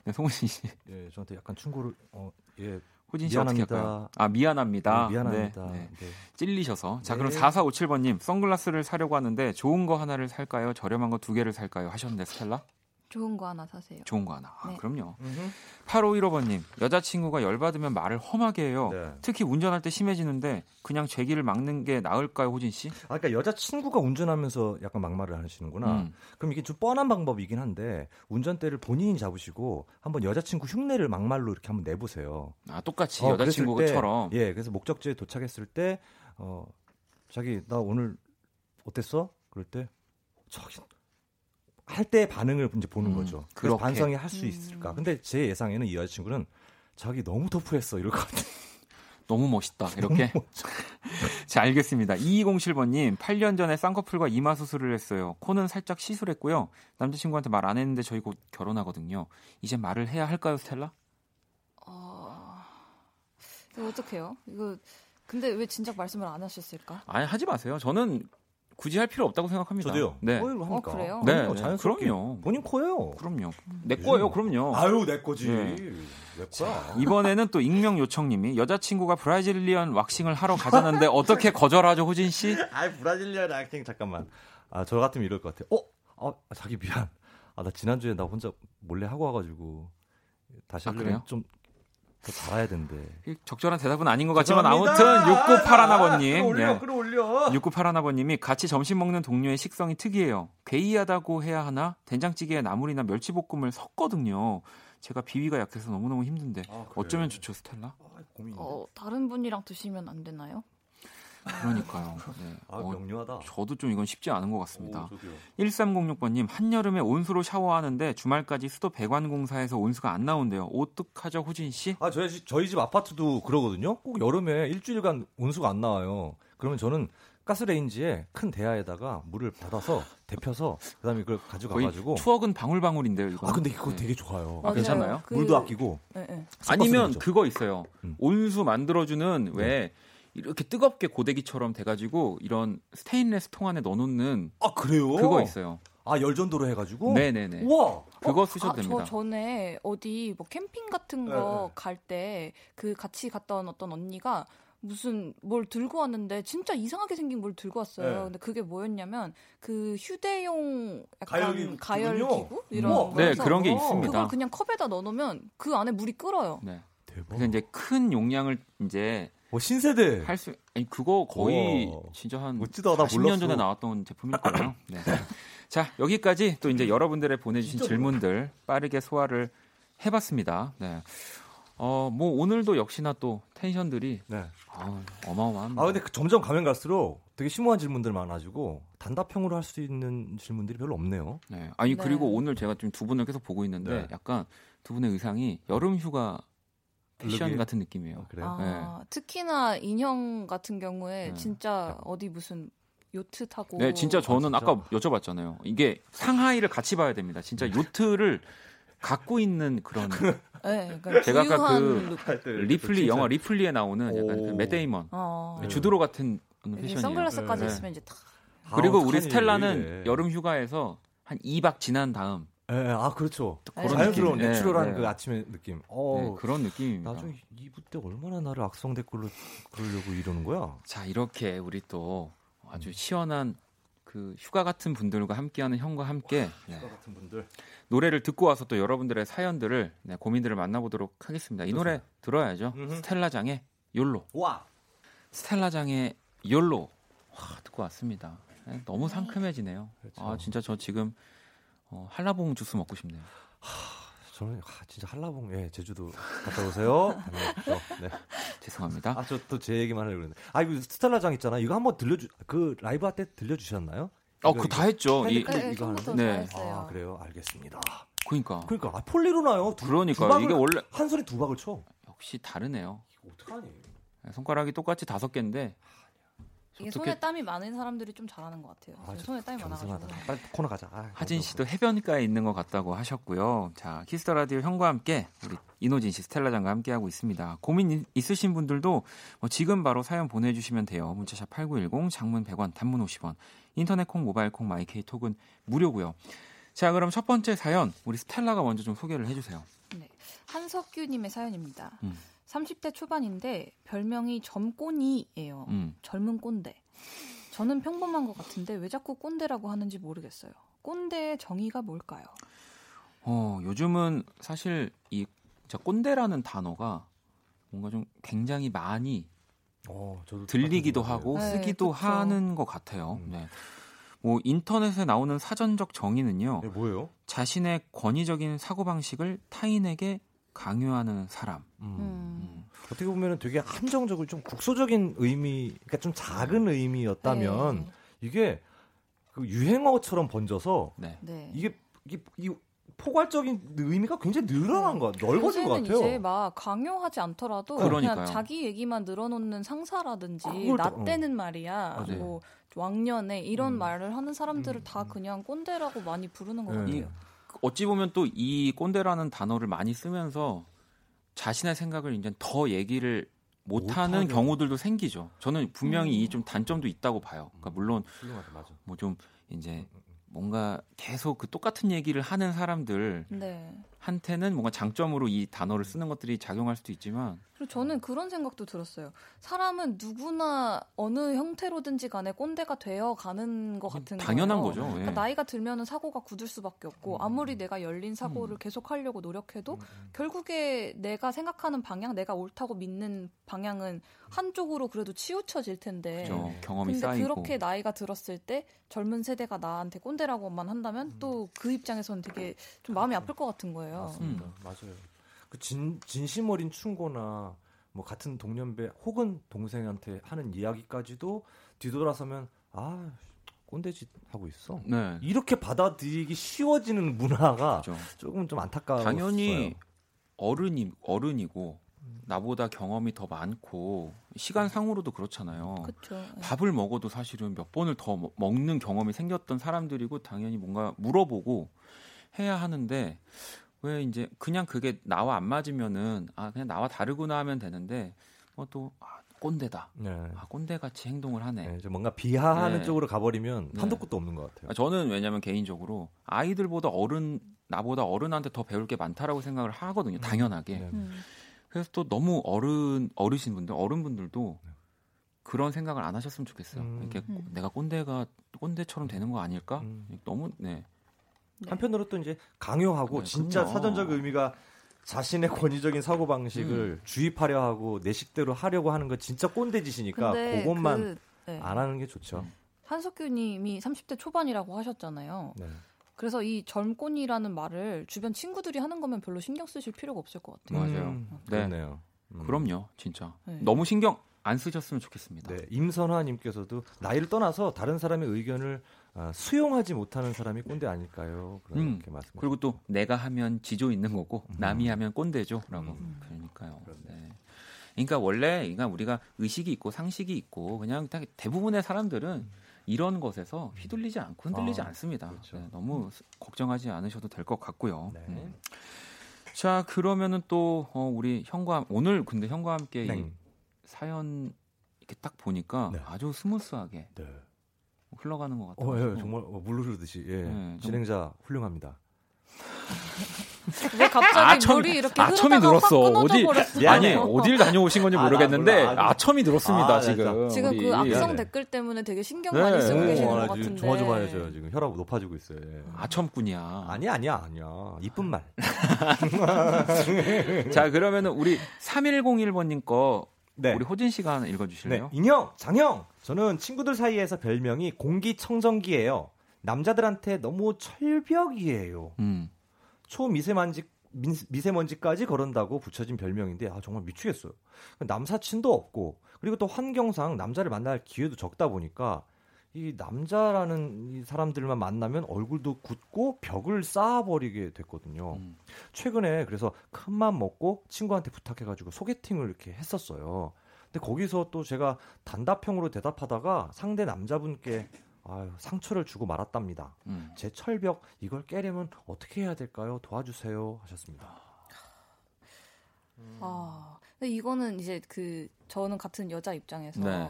네, 송우진 씨. 예, 저한테 약간 충고를 어, 예. 호진 씨 미안합니다. 어떻게 할까요? 아, 미안합니다. 네, 미안합니다. 네, 네. 네. 찔리셔서. 자, 그럼 4457번 님, 선글라스를 사려고 하는데 좋은 거 하나를 살까요? 저렴한 거 두 개를 살까요? 하셨는데 스텔라? 좋은 거 하나 사세요. 좋은 거 하나. 아, 네. 그럼요. 8515번님, 여자친구가 열받으면 말을 험하게 해요. 네. 특히 운전할 때 심해지는데 그냥 제기를 막는 게 나을까요, 호진 씨? 아, 그러니까 여자친구가 운전하면서 약간 막말을 하시는구나. 음. 그럼 이게 좀 뻔한 방법이긴 한데 운전대를 본인이 잡으시고 한번 여자친구 흉내를 막말로 이렇게 한번 내보세요. 아, 똑같이 어, 여자친구처럼. 예, 그래서 목적지에 도착했을 때, 어, 자기, 나 오늘 어땠어? 그럴 때, 저기, 할 때 반응을 이제 보는 음, 거죠. 그래서 반성이 할 수 있을까. 음. 근데 제 예상에는 이 여자친구는 자기 너무 터프했어 이럴 것 같아요. 너무 멋있다. 이렇게. 자, 알겠습니다. 2207번님, 8년 전에 쌍꺼풀과 이마 수술을 했어요. 코는 살짝 시술했고요. 남자친구한테 말 안 했는데 저희 곧 결혼하거든요. 이제 말을 해야 할까요, 스텔라? 어... 이거 어떡해요? 이거, 근데 왜 진작 말씀을 안 하셨을까? 아니, 하지 마세요. 저는 굳이 할 필요 없다고 생각합니다. 저도요. 네. 어, 그래요? 네, 네. 자연스럽게. 그럼요. 본인 코예요. 그럼요. 내 거예요. 그럼요. 아유, 내 거지. 네. 내 거야. 이번에는 또 익명 요청님이 여자친구가 브라질리언 왁싱을 하러 가자는데 어떻게 거절하죠, 호진 씨? 아, 브라질리언 왁싱 잠깐만. 아, 저 같으면 이럴 것 같아. 어, 어, 자기 미안. 아, 나 지난주에 나 혼자 몰래 하고 와가지고 다시 하려면 아, 좀 더 잘해야 된대. 적절한 대답은 아닌 것 같지만 아무튼 6981아버님. 끌어올려, 예. 끌어올려. 6981아버님이 같이 점심 먹는 동료의 식성이 특이해요. 괴이하다고 해야 하나? 된장찌개에 나물이나 멸치볶음을 섞거든요. 제가 비위가 약해서 너무너무 힘든데 아, 그래. 어쩌면 좋죠, 스텔라? 아, 어, 다른 분이랑 드시면 안 되나요? 그러니까요. 네. 아, 어, 명료하다. 저도 좀 이건 쉽지 않은 것 같습니다. 오, 1306번님, 한여름에 온수로 샤워하는데 주말까지 수도 배관 공사에서 온수가 안 나온대요. 어떡하죠, 호진 씨? 아, 저희 집, 저희 집 아파트도 그러거든요. 꼭 여름에 일주일간 온수가 안 나와요. 그러면 저는 가스레인지에 큰 대야에다가 물을 받아서 데펴서 그다음에 그걸 가져가가지고 추억은 방울방울인데요. 이거. 아 근데 이거 네. 되게 좋아요. 아, 괜찮나요? 그... 물도 아끼고. 네, 네. 아니면 그거 있어요. 음. 온수 만들어주는 왜 네. 이렇게 뜨겁게 고데기처럼 돼가지고 이런 스테인레스 통 안에 넣어놓는 아 그래요? 그거 있어요. 아 열전도로 해가지고 네네네. 와 그거 어, 쓰셔도 아, 됩니다. 저 전에 어디 뭐 캠핑 같은 거 갈 때 그 같이 갔다 온 어떤 언니가 무슨 뭘 들고 왔는데 진짜 이상하게 생긴 뭘 들고 왔어요. 네. 근데 그게 뭐였냐면 그 휴대용 약간 가열 기구 이런 거. 네 그런 게 있습니다. 그걸 그냥 컵에다 넣어놓으면 그 안에 물이 끓어요. 네. 대박. 그래서 이제 큰 용량을 이제 어, 신세대. 할 수, 아니, 그거 거의 오. 진짜 한 멋지다, 40년 전에 나왔던 제품일 거예요. 네. 자, 여기까지 또 이제 여러분들의 보내주신 질문들 빠르게 소화를 해봤습니다. 네. 어, 뭐 오늘도 역시나 또 텐션들이 네. 아, 어마어마합니다. 아, 근데 그 점점 가면 갈수록 되게 심오한 질문들 많아지고 단답형으로 할 수 있는 질문들이 별로 없네요. 네. 아니 네. 그리고 오늘 제가 지금 두 분을 계속 보고 있는데 네. 약간 두 분의 의상이 여름 휴가 패션 look이? 같은 느낌이에요. 아, 그래요? 아, 네. 특히나 인형 같은 경우에 네. 진짜 어디 무슨 요트 타고. 네, 진짜 저는 아, 까 여쭤봤잖아요. 이게 상하이를 같이 봐야 됩니다. 진짜 네. 요트를 갖고 있는 그런. 네, 그러니까 제가 아까 그 리플리 영화 리플리에 나오는 약간 그 맷 데이먼 어. 주드로 같은 패션이에요. 선글라스까지 네. 했으면 이제 다. 그리고 아, 우리 스텔라는 여름 휴가에서 한 2박 지난 다음 예, 아 그렇죠. 그런 자연스러운 느낌. 내추럴한 네, 그 아침의 느낌. 어, 네, 그런 느낌입니다. 나중에 2부 때 얼마나 나를 악성 댓글로 그러려고 이러는 거야? 자 이렇게 우리 또 아주 시원한 그 휴가 같은 분들과 함께하는 형과 함께 와, 네. 휴가 같은 분들 노래를 듣고 와서 또 여러분들의 사연들을 네, 고민들을 만나보도록 하겠습니다. 이 노래 들어야죠. 음흠. 스텔라장의 욜로. 와. 스텔라장의 욜로. 와, 듣고 왔습니다. 네, 너무 상큼해지네요. 그렇죠. 아 진짜 저 지금 어, 한라봉 주스 먹고 싶네요. 하, 저는 하, 진짜 한라봉 예 제주도 갔다 오세요. 네. 죄송합니다. 아 저 또 제 얘기만 하려고 그랬는데. 아 이거 스텔라장 있잖아. 이거 한번 들려주 그 라이브 할 때 들려주셨나요? 어, 그다 했죠. 이, 네, 이거 하는데. 네. 아 그래요. 알겠습니다. 그러니까. 그러니까 아, 폴리로 나요. 두, 그러니까 두 이게 원래 한 손에 두 박을 쳐. 역시 다르네요. 이거 어떡하니? 손가락이 똑같이 다섯 개인데 이게 손에 땀이 많은 사람들이 좀 잘하는 것 같아요. 아, 손에 땀이 많아가지고. 빨리 코너 가자. 아, 하진 씨도 해변가에 있는 것 같다고 하셨고요. 자, Kiss the Radio 형과 함께 우리 인호진 씨, 스텔라장과 함께 하고 있습니다. 고민 있으신 분들도 뭐 지금 바로 사연 보내주시면 돼요. 문자샵 8910, 장문 100원, 단문 50원, 인터넷 콩, 모바일 콩, 마이케이 톡은 무료고요. 자, 그럼 첫 번째 사연 우리 스텔라가 먼저 좀 소개를 해주세요. 네, 한석규님의 사연입니다. 음. 30대 초반인데 별명이 점꼬니예요. 음. 젊은 꼰대. 저는 평범한 것 같은데 왜 자꾸 꼰대라고 하는지 모르겠어요. 꼰대의 정의가 뭘까요? 어, 요즘은 사실 이 꼰대라는 단어가 뭔가 좀 굉장히 많이 어, 들리기도 하고 네, 쓰기도 네, 하는 것 같아요. 음. 네. 뭐 인터넷에 나오는 사전적 정의는요. 네, 뭐예요? 자신의 권위적인 사고 방식을 타인에게 강요하는 사람. 음. 음. 어떻게 보면 되게 한정적으로 좀 국소적인 의미, 그러니까 좀 작은 의미였다면 네. 이게 그 유행어처럼 번져서 네. 네. 이게 이게 이 포괄적인 의미가 굉장히 늘어난 거, 넓어진 것 같아요. 이제 막 강요하지 않더라도 그러니까요. 그냥 자기 얘기만 늘어놓는 상사라든지 나 때는 어. 말이야, 아, 뭐 왕년에 이런 음. 말을 하는 사람들을 음. 다 그냥 꼰대라고 많이 부르는 것 네. 같아요. 어찌 보면 또 이 꼰대라는 단어를 많이 쓰면서 자신의 생각을 이제 더 얘기를 못하는 못하게. 경우들도 생기죠. 저는 분명히 음. 이좀 단점도 있다고 봐요. 그러니까 물론 뭐 좀 이제 뭔가 계속 그 똑같은 얘기를 하는 사람들 네. 한테는 뭔가 장점으로 이 단어를 쓰는 것들이 작용할 수도 있지만 그리고 저는 그런 생각도 들었어요. 사람은 누구나 어느 형태로든지 간에 꼰대가 되어 가는 것 같은 당연한 거예요. 거죠. 예. 그러니까 나이가 들면은 사고가 굳을 수밖에 없고 음. 아무리 내가 열린 사고를 음. 계속 하려고 노력해도 음. 음. 결국에 내가 생각하는 방향, 내가 옳다고 믿는 방향은 한쪽으로 그래도 치우쳐질 텐데. 그렇죠. 경험이 근데 쌓이고. 그렇게 나이가 들었을 때 젊은 세대가 나한테 꼰대라고만 한다면 음. 또그 입장에서는 되게 좀 마음이 아플 것 같은 거예요. 맞습니다. 맞아요. 그 진, 진심 어린 충고나 뭐 같은 동년배 혹은 동생한테 하는 이야기까지도 뒤돌아서면 아 꼰대짓 하고 있어. 네. 이렇게 받아들이기 쉬워지는 문화가 그렇죠. 조금 좀 안타까워. 당연히 어른이 어른이고 나보다 경험이 더 많고 시간상으로도 그렇잖아요. 그쵸, 네. 밥을 먹어도 사실은 몇 번을 더 먹는 경험이 생겼던 사람들이고 당연히 뭔가 물어보고 해야 하는데 왜 이제 그냥 그게 나와 안 맞으면은 아 그냥 나와 다르구나 하면 되는데 뭐또 아, 꼰대다. 네. 아 꼰대 같이 행동을 하네. 네, 뭔가 비하하는 네. 쪽으로 가버리면 네. 한도 끝도 없는 것 같아요. 저는 왜냐면 개인적으로 아이들보다 어른 나보다 어른한테 더 배울 게 많다라고 생각을 하거든요. 당연하게. 네. 음. 그래서 또 너무 어른 어르신 분들 어른분들도 그런 생각을 안 하셨으면 좋겠어요. 음. 이렇게 음. 내가 꼰대가 꼰대처럼 되는 거 아닐까? 음. 너무 네. 네. 한편으로 또 이제 강요하고 네, 진짜 그럼요. 사전적 의미가 자신의 권위적인 사고 방식을 음. 주입하려 하고 내 식대로 하려고 하는 거 진짜 꼰대 짓이니까 그것만 그, 네. 안 하는 게 좋죠. 음. 한석규님이 30대 초반이라고 하셨잖아요. 네. 그래서 이 젊곤이라는 말을 주변 친구들이 하는 거면 별로 신경 쓰실 필요가 없을 것 같아요. 맞아요. 음, 네. 그렇네요. 음. 그럼요, 진짜. 네. 너무 신경 안 쓰셨으면 좋겠습니다. 네, 임선화님께서도 나이를 떠나서 다른 사람의 의견을 어, 수용하지 못하는 사람이 꼰대 아닐까요? 그렇게 음, 말씀. 그리고 또 내가 하면 지조 있는 거고 음. 남이 하면 꼰대죠라고. 음. 그러니까요. 네. 그러니까 원래 그러니까 우리가 의식이 있고 상식이 있고 그냥 대부분의 사람들은 이런 것에서 휘둘리지 않고 흔들리지 아, 않습니다. 그렇죠. 네, 너무 걱정하지 않으셔도 될 것 같고요. 네. 음. 자 그러면은 또 어, 우리 형과 오늘 근데 형과 함께 네. 이 사연 이렇게 딱 보니까 네. 아주 smooth하게 네. 흘러가는 것 같아요. 어, 예, 정말 어, 물 흐르듯이 예. 네, 진행자 훌륭합니다. 왜 갑자기 아첨, 물이 이렇게 아첨이 늘었어. 어디 아니 어딜 다녀오신 건지 아, 모르겠는데 아, 아첨이 늘었습니다 아, 지금. 지금 우리. 그 악성 네. 댓글 때문에 되게 신경 네. 많이 쓰고 계시는 것 같은데. 조마조마해져요 지금 혈압 높아지고 있어요. 예. 아첨꾼이야. 아니야 아니야 아니야. 이쁜 말. 자 그러면은 우리 3101번님 거 네. 우리 호진 씨가 하나 읽어주실래요? 네. 인형, 장형. 저는 친구들 사이에서 별명이 공기청정기예요. 남자들한테 너무 철벽이에요. 음. 초미세먼지 미세먼지까지 거른다고 붙여진 별명인데 아 정말 미치겠어요. 남사친도 없고 그리고 또 환경상 남자를 만날 기회도 적다 보니까 이 남자라는 이 사람들만 만나면 얼굴도 굳고 벽을 쌓아버리게 됐거든요. 음. 최근에 그래서 큰맘 먹고 친구한테 부탁해가지고 소개팅을 이렇게 했었어요. 근데 거기서 또 제가 단답형으로 대답하다가 상대 남자분께 아유, 상처를 주고 말았답니다. 음. 제 철벽 이걸 깨려면 어떻게 해야 될까요? 도와주세요 하셨습니다. 음. 아, 근데 이거는 이제 그 저는 같은 여자 입장에서 네.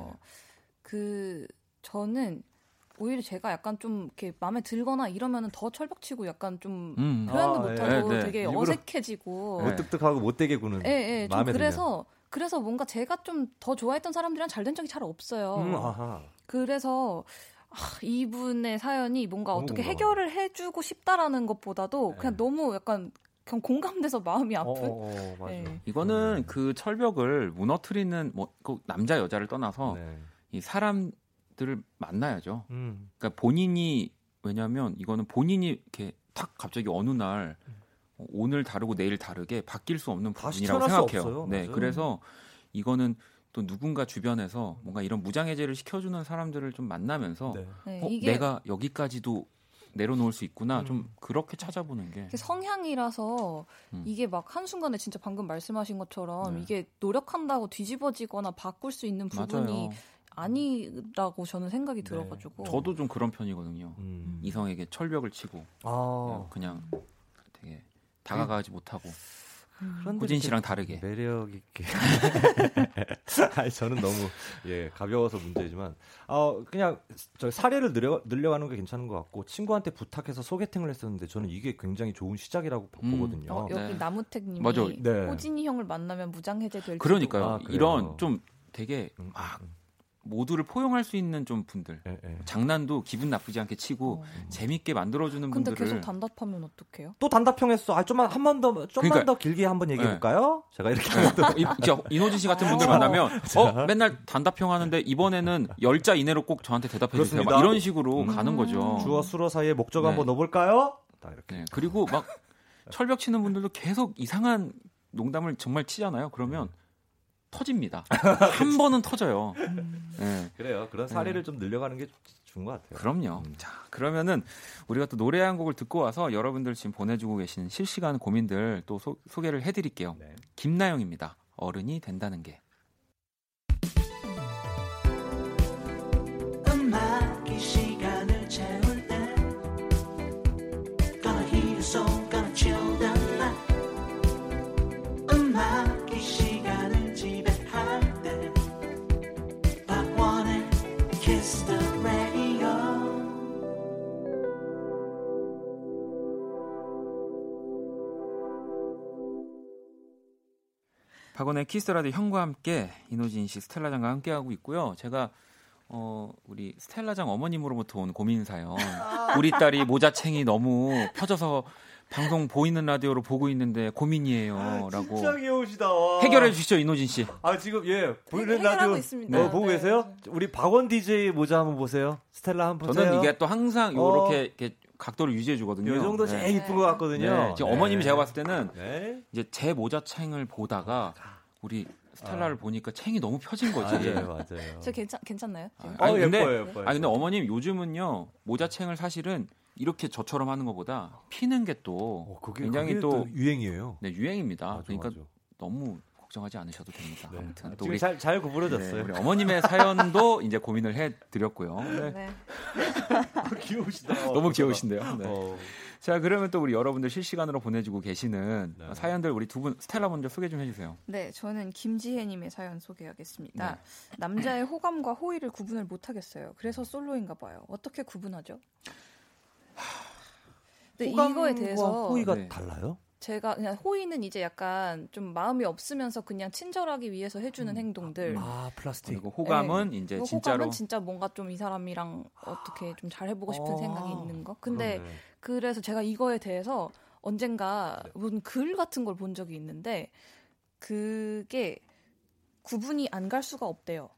그 저는 오히려 제가 약간 좀 이렇게 마음에 들거나 이러면은 더 철벽치고 약간 좀 음. 표현도 아, 못하고 예, 네. 되게 어색해지고 무뚝뚝하고 못되게 구는. 예, 예. 좀 그래서 들면. 그래서 뭔가 제가 좀 더 좋아했던 사람들이랑 잘 된 적이 잘 없어요. 음, 그래서 아, 이분의 사연이 뭔가 어떻게 공감하네. 해결을 해주고 싶다라는 것보다도 네. 그냥 너무 약간 그냥 공감돼서 마음이 아픈. 어, 어, 어, 네. 이거는 그 철벽을 무너뜨리는 뭐 그 남자 여자를 떠나서 네. 이 사람들을 만나야죠. 음. 그러니까 본인이 왜냐하면 이거는 본인이 이렇게 탁 갑자기 어느 날 오늘 다르고 내일 다르게 바뀔 수 없는 부분이라고 생각해요. 네, 맞아요. 그래서 이거는 또 누군가 주변에서 뭔가 이런 무장해제를 시켜주는 사람들을 좀 만나면서 네. 네 어, 내가 여기까지도 내려놓을 수 있구나 음. 좀 그렇게 찾아보는 게 성향이라서 음. 이게 막 한순간에 진짜 방금 말씀하신 것처럼 네. 이게 노력한다고 뒤집어지거나 바꿀 수 있는 부분이 맞아요. 아니라고 저는 생각이 네. 들어가지고 저도 좀 그런 편이거든요 음. 이성에게 철벽을 치고 아. 그냥 되게 다가가지 못하고 음. 호진 씨랑 다르게 매력 있게. 아니 저는 너무 예 가벼워서 문제지만 어 그냥 저 사례를 늘려 늘려가는 게 괜찮은 것 같고 친구한테 부탁해서 소개팅을 했었는데 저는 이게 굉장히 좋은 시작이라고 음. 보거든요. 어, 여기 네. 나무택님이 맞아. 네. 호진이 형을 만나면 무장해제 될. 그러니까요. 아, 이런 좀 되게 음, 막 음. 모두를 포용할 수 있는 좀 분들 예, 예. 장난도 기분 나쁘지 않게 치고 어. 재밌게 만들어주는 근데 분들을 근데 계속 단답하면 어떡해요? 또 단답형했어. 아 좀만 한 번 더 좀만 그러니까, 더 길게 한 번 얘기해 볼까요? 네. 제가 이렇게 네. 이노진 씨 같은 분들 만나면 어 맨날 단답형 하는데 이번에는 열자 이내로 꼭 저한테 대답해 주세요. 막 이런 식으로 음. 가는 거죠. 주어 수로 사이에 목적 네. 한번 넣어볼까요? 딱 이렇게. 네. 그리고 막 철벽 치는 분들도 계속 이상한 농담을 정말 치잖아요. 그러면 터집니다. 한 번은 터져요. 네. 그래요. 그런 사례를 네. 좀 늘려가는 게 좋은 것 같아요. 그럼요. 음. 자, 그러면은 우리가 또 노래 한 곡을 듣고 와서 여러분들 지금 보내주고 계신 실시간 고민들 또 소, 개를 해드릴게요. 네. 김나영입니다. 어른이 된다는 게. 박원의 Kiss the Radio 형과 함께 인호진 씨, 스텔라장과 함께하고 있고요. 제가 어, 우리 스텔라장 어머님으로부터 온 고민 사연. 우리 딸이 모자챙이 너무 펴져서 방송 보이는 라디오로 보고 있는데 고민이에요. 아, 라고. 진짜 귀여우시다. 해결해 주시죠, 인호진 씨. 아, 지금, 예, 보이는 라디오. 있습니다. 어, 보고 네. 계세요? 우리 박원 DJ 모자 한번 보세요. 스텔라 한번 보세요. 저는 이게 또 항상 어. 이렇게 각도를 유지해 주거든요. 이 정도 제일 네. 이쁜 것 같거든요. 네. 지금 어머님이 제가 봤을 때는 네. 이제 제 모자 챙을 보다가 우리 스텔라를 아. 보니까 챙이 너무 펴진 거지. 아, 예, 맞아요. 저 괜찮 괜찮나요? 아, 아니, 어, 근데 예뻐요, 예뻐요. 아니 근데 어머님 요즘은요 모자 챙을 사실은 이렇게 저처럼 하는 것보다 피는 게또 어, 굉장히 또, 또, 유행이에요. 네 유행입니다. 맞아, 그러니까 맞아. 너무 걱정하지 않으셔도 됩니다. 네. 아무튼 또 우리 잘, 잘 구부러졌어요. 네, 우리 어머님의 사연도 이제 고민을 해드렸고요. 네. 네. 귀여우시다. 너무 귀여우신데요. 네. 어. 자, 그러면 또 우리 여러분들 실시간으로 보내주고 계시는 네. 사연들 우리 두 분 스텔라 먼저 소개 좀 해주세요. 네, 저는 김지혜님의 사연 소개하겠습니다. 네. 남자의 호감과 호의를 구분을 못하겠어요. 그래서 솔로인가 봐요. 어떻게 구분하죠? 네, 이거에 대해서 호의가 네. 달라요? 제가 그냥 호의는 이제 약간 좀 마음이 없으면서 그냥 친절하기 위해서 해주는 음. 행동들. 아 플라스틱. 그리고 호감은 네. 이제 진짜로. 호감은 진짜 뭔가 좀 이 사람이랑 어떻게 좀 잘 해보고 싶은 아~ 생각이 있는 거. 근데 그러네. 그래서 제가 이거에 대해서 언젠가 네. 무글 같은 걸 본 적이 있는데 그게 구분이 안 갈 수가 없대요.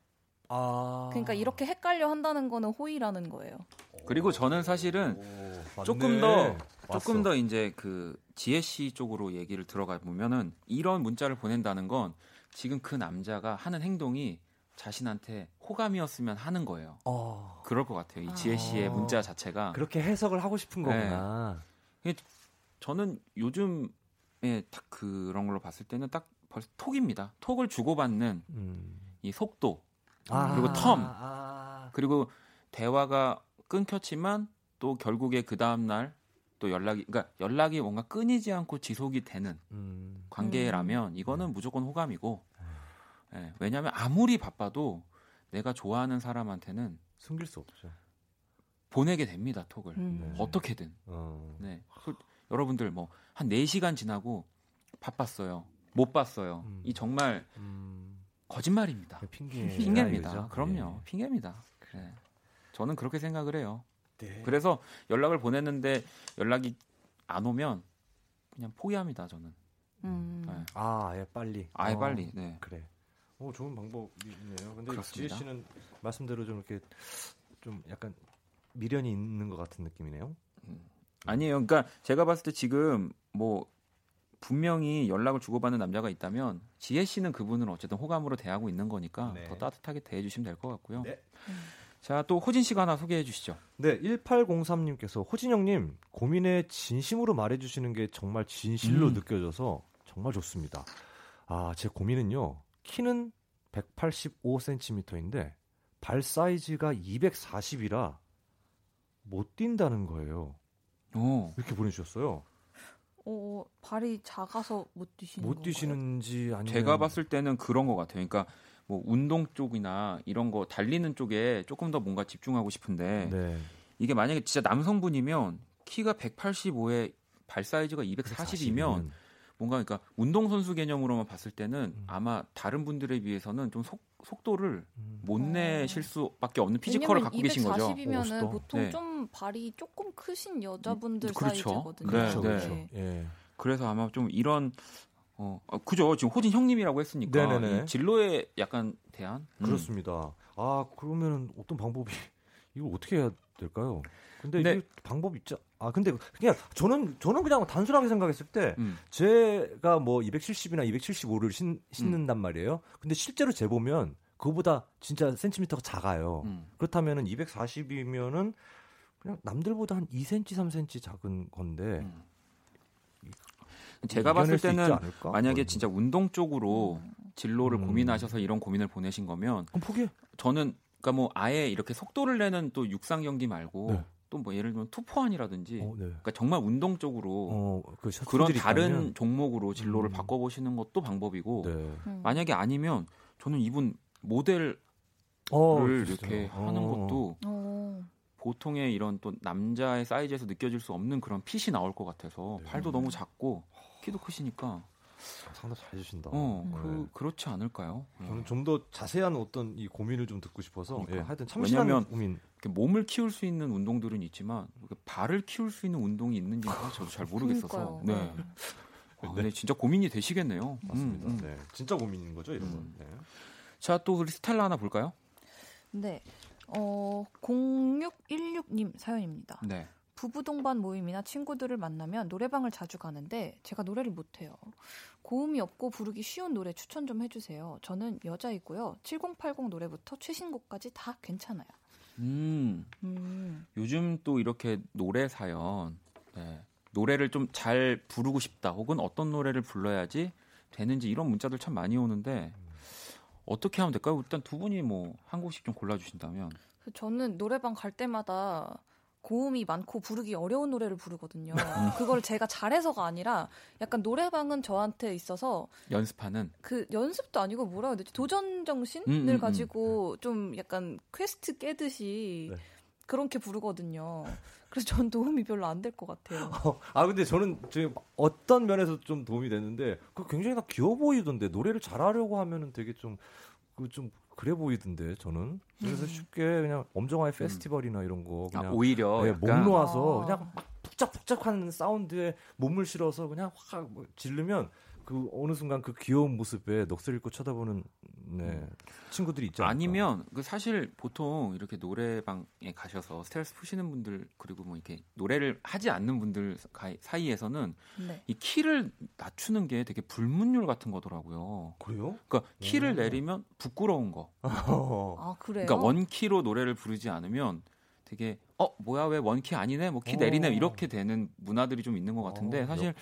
아. 그러니까 이렇게 헷갈려 한다는 거는 호의라는 거예요. 그리고 저는 사실은 오, 조금 더 조금 더 이제 그 지혜 씨 쪽으로 얘기를 들어가 보면은 이런 문자를 보낸다는 건 지금 그 남자가 하는 행동이 자신한테 호감이었으면 하는 거예요. 어. 그럴 것 같아요. 이 지혜 씨의 아. 문자 자체가 그렇게 해석을 하고 싶은 거구나. 네. 저는 요즘에 딱 그런 걸로 봤을 때는 딱 벌써 톡입니다. 톡을 주고받는 음. 이 속도 아. 그리고 텀 아. 그리고 대화가 끊겼지만 또 결국에 그 다음 날 또 연락이 그러니까 연락이 뭔가 끊이지 않고 지속이 되는 음. 관계라면 이거는 음. 무조건 호감이고 네, 왜냐하면 아무리 바빠도 내가 좋아하는 사람한테는 숨길 수 없죠. 보내게 됩니다 톡을 음. 네. 어떻게든. 어. 네. 그, 여러분들 뭐 한 4시간 지나고 바빴어요. 못 봤어요. 음. 이 정말 음. 거짓말입니다. 핑계 핑계입니다. 그럼요. 네. 핑계입니다. 네. 저는 그렇게 생각을 해요. 네. 그래서 연락을 보냈는데 연락이 안 오면 그냥 포기합니다. 저는. 음. 네. 아, 아예 빨리. 아예 어, 빨리. 네. 그래. 오, 좋은 방법이네요. 근데 그렇습니다. 지혜 씨는 말씀대로 좀 이렇게 좀 약간 미련이 있는 것 같은 느낌이네요. 음. 아니에요. 그러니까 제가 봤을 때 지금 뭐 분명히 연락을 주고받는 남자가 있다면 지혜 씨는 그분을 어쨌든 호감으로 대하고 있는 거니까 네. 더 따뜻하게 대해주시면 될 것 같고요. 네. 자, 또 호진 씨가 하나 소개해 주시죠. 네, 1803님께서 호진 형님 고민에 진심으로 말해 주시는 게 정말 진실로 음. 느껴져서 정말 좋습니다. 아, 제 고민은요. 키는 185cm인데 발 사이즈가 240이라 못 뛴다는 거예요. 오. 이렇게 보내주셨어요. 어, 발이 작아서 못 뛰시는 못 뛰시는지 아니면 제가 봤을 때는 그런 것 같아요. 그러니까 뭐 운동 쪽이나 이런 거 달리는 쪽에 조금 더 뭔가 집중하고 싶은데 네. 이게 만약에 진짜 남성분이면 키가 185에 발 사이즈가 240이면 뭔가 그러니까 운동 선수 개념으로만 봤을 때는 음. 아마 다른 분들에 비해서는 좀 속, 속도를 음. 못 내실 수밖에 없는 physical을 갖고 계신 거죠. 240이면은 보통 네. 좀 발이 조금 크신 여자분들 그렇죠. 사이즈거든요. 그렇죠. 네, 그렇죠. 예. 그래서 아마 좀 이런 어, 어 그죠. 지금 호진 형님이라고 했으니까. 진로에 약간 대한 음. 그렇습니다. 아 그러면 어떤 방법이 이걸 어떻게 해야 될까요? 근데 네. 이 방법 있죠. 아 근데 그냥 저는 저는 그냥 단순하게 생각했을 때 음. 제가 뭐 270이나 275를 신, 신는단 음. 말이에요. 근데 실제로 재 보면 그거보다 진짜 센티미터가 작아요. 음. 그렇다면은 240이면은 그냥 남들보다 한 2cm, 3cm 작은 건데 음. 제가 봤을 때는 만약에 진짜 운동 쪽으로 음. 진로를 음. 고민하셔서 이런 고민을 보내신 거면 그럼 포기. 저는 그러니까 뭐 아예 이렇게 속도를 내는 또 육상 경기 말고 네. 또뭐 예를 들면 투포환이라든지 어, 네. 그러니까 정말 운동 쪽으로 어, 그 그런 다른 있다면? 종목으로 진로를 음. 바꿔보시는 것도 방법이고 네. 음. 만약에 아니면 저는 이분 모델을 어, 이렇게 하는 것도 어. 보통의 이런 또 남자의 사이즈에서 느껴질 수 없는 그런 핏이 나올 것 같아서 네. 팔도 너무 작고 키도 크시니까 상당히 잘 해주신다. 어, 그 네. 그렇지 않을까요? 저는 좀 더 자세한 어떤 이 고민을 좀 듣고 싶어서 그러니까. 예, 하여튼 참신한 고민. 몸을 키울 수 있는 운동들은 있지만 발을 키울 수 있는 운동이 있는지 저도 잘 모르겠어서. 네. 네. 아, 근데 진짜 고민이 되시겠네요. 맞습니다. 음, 음. 네, 진짜 고민인 거죠, 이런 음. 건. 네. 자, 또 우리 스텔라 하나 볼까요? 네. 어, 0616님 사연입니다. 네. 부부 동반 모임이나 친구들을 만나면 노래방을 자주 가는데 제가 노래를 못해요. 고음이 없고 부르기 쉬운 노래 추천 좀 해주세요. 저는 여자이고요. 7080 노래부터 최신곡까지 다 괜찮아요. 음. 음. 요즘 또 이렇게 노래 사연, 네. 노래를 좀 잘 부르고 싶다, 혹은 어떤 노래를 불러야지 되는지 이런 문자들 참 많이 오는데 어떻게 하면 될까요? 일단 두 분이 뭐 한 곡씩 좀 골라주신다면. 저는 노래방 갈 때마다 고음이 많고 부르기 어려운 노래를 부르거든요. 그걸 제가 잘해서가 아니라 약간 노래방은 저한테 있어서 연습하는 그 연습도 아니고 뭐라 해야 되지 도전 정신을 음, 음, 음. 가지고 음. 좀 약간 퀘스트 깨듯이 네. 그렇게 부르거든요. 그래서 전 도움이 별로 안 될 것 같아요. 어, 아 근데 저는 지금 어떤 면에서 좀 도움이 됐는데 그 굉장히 다 귀여워 보이던데 노래를 잘하려고 하면은 되게 좀 그좀 그 그래 보이던데 저는 그래서 음. 쉽게 그냥 엄정화의 음. 페스티벌이나 이런 거 아, 그냥 아, 오히려 네, 몸 놓아서 아. 그냥 막 북적북적한 사운드에 몸을 실어서 그냥 확뭐 지르면 그 어느 순간 그 귀여운 모습에 넋을 잃고 쳐다보는 네, 음. 친구들이 있죠. 아니면 그 사실 보통 이렇게 노래방에 가셔서 스트레스 푸시는 분들 그리고 뭐 이렇게 노래를 하지 않는 분들 사이에서는 네. 이 키를 낮추는 게 되게 불문율 같은 거더라고요. 그래요? 그러니까 키를 오. 내리면 부끄러운 거. 아 그래요? 그러니까 원 키로 노래를 부르지 않으면 되게 어 뭐야 왜 원키 아니네 뭐 키 내리네 이렇게 되는 문화들이 좀 있는 것 같은데 어, 사실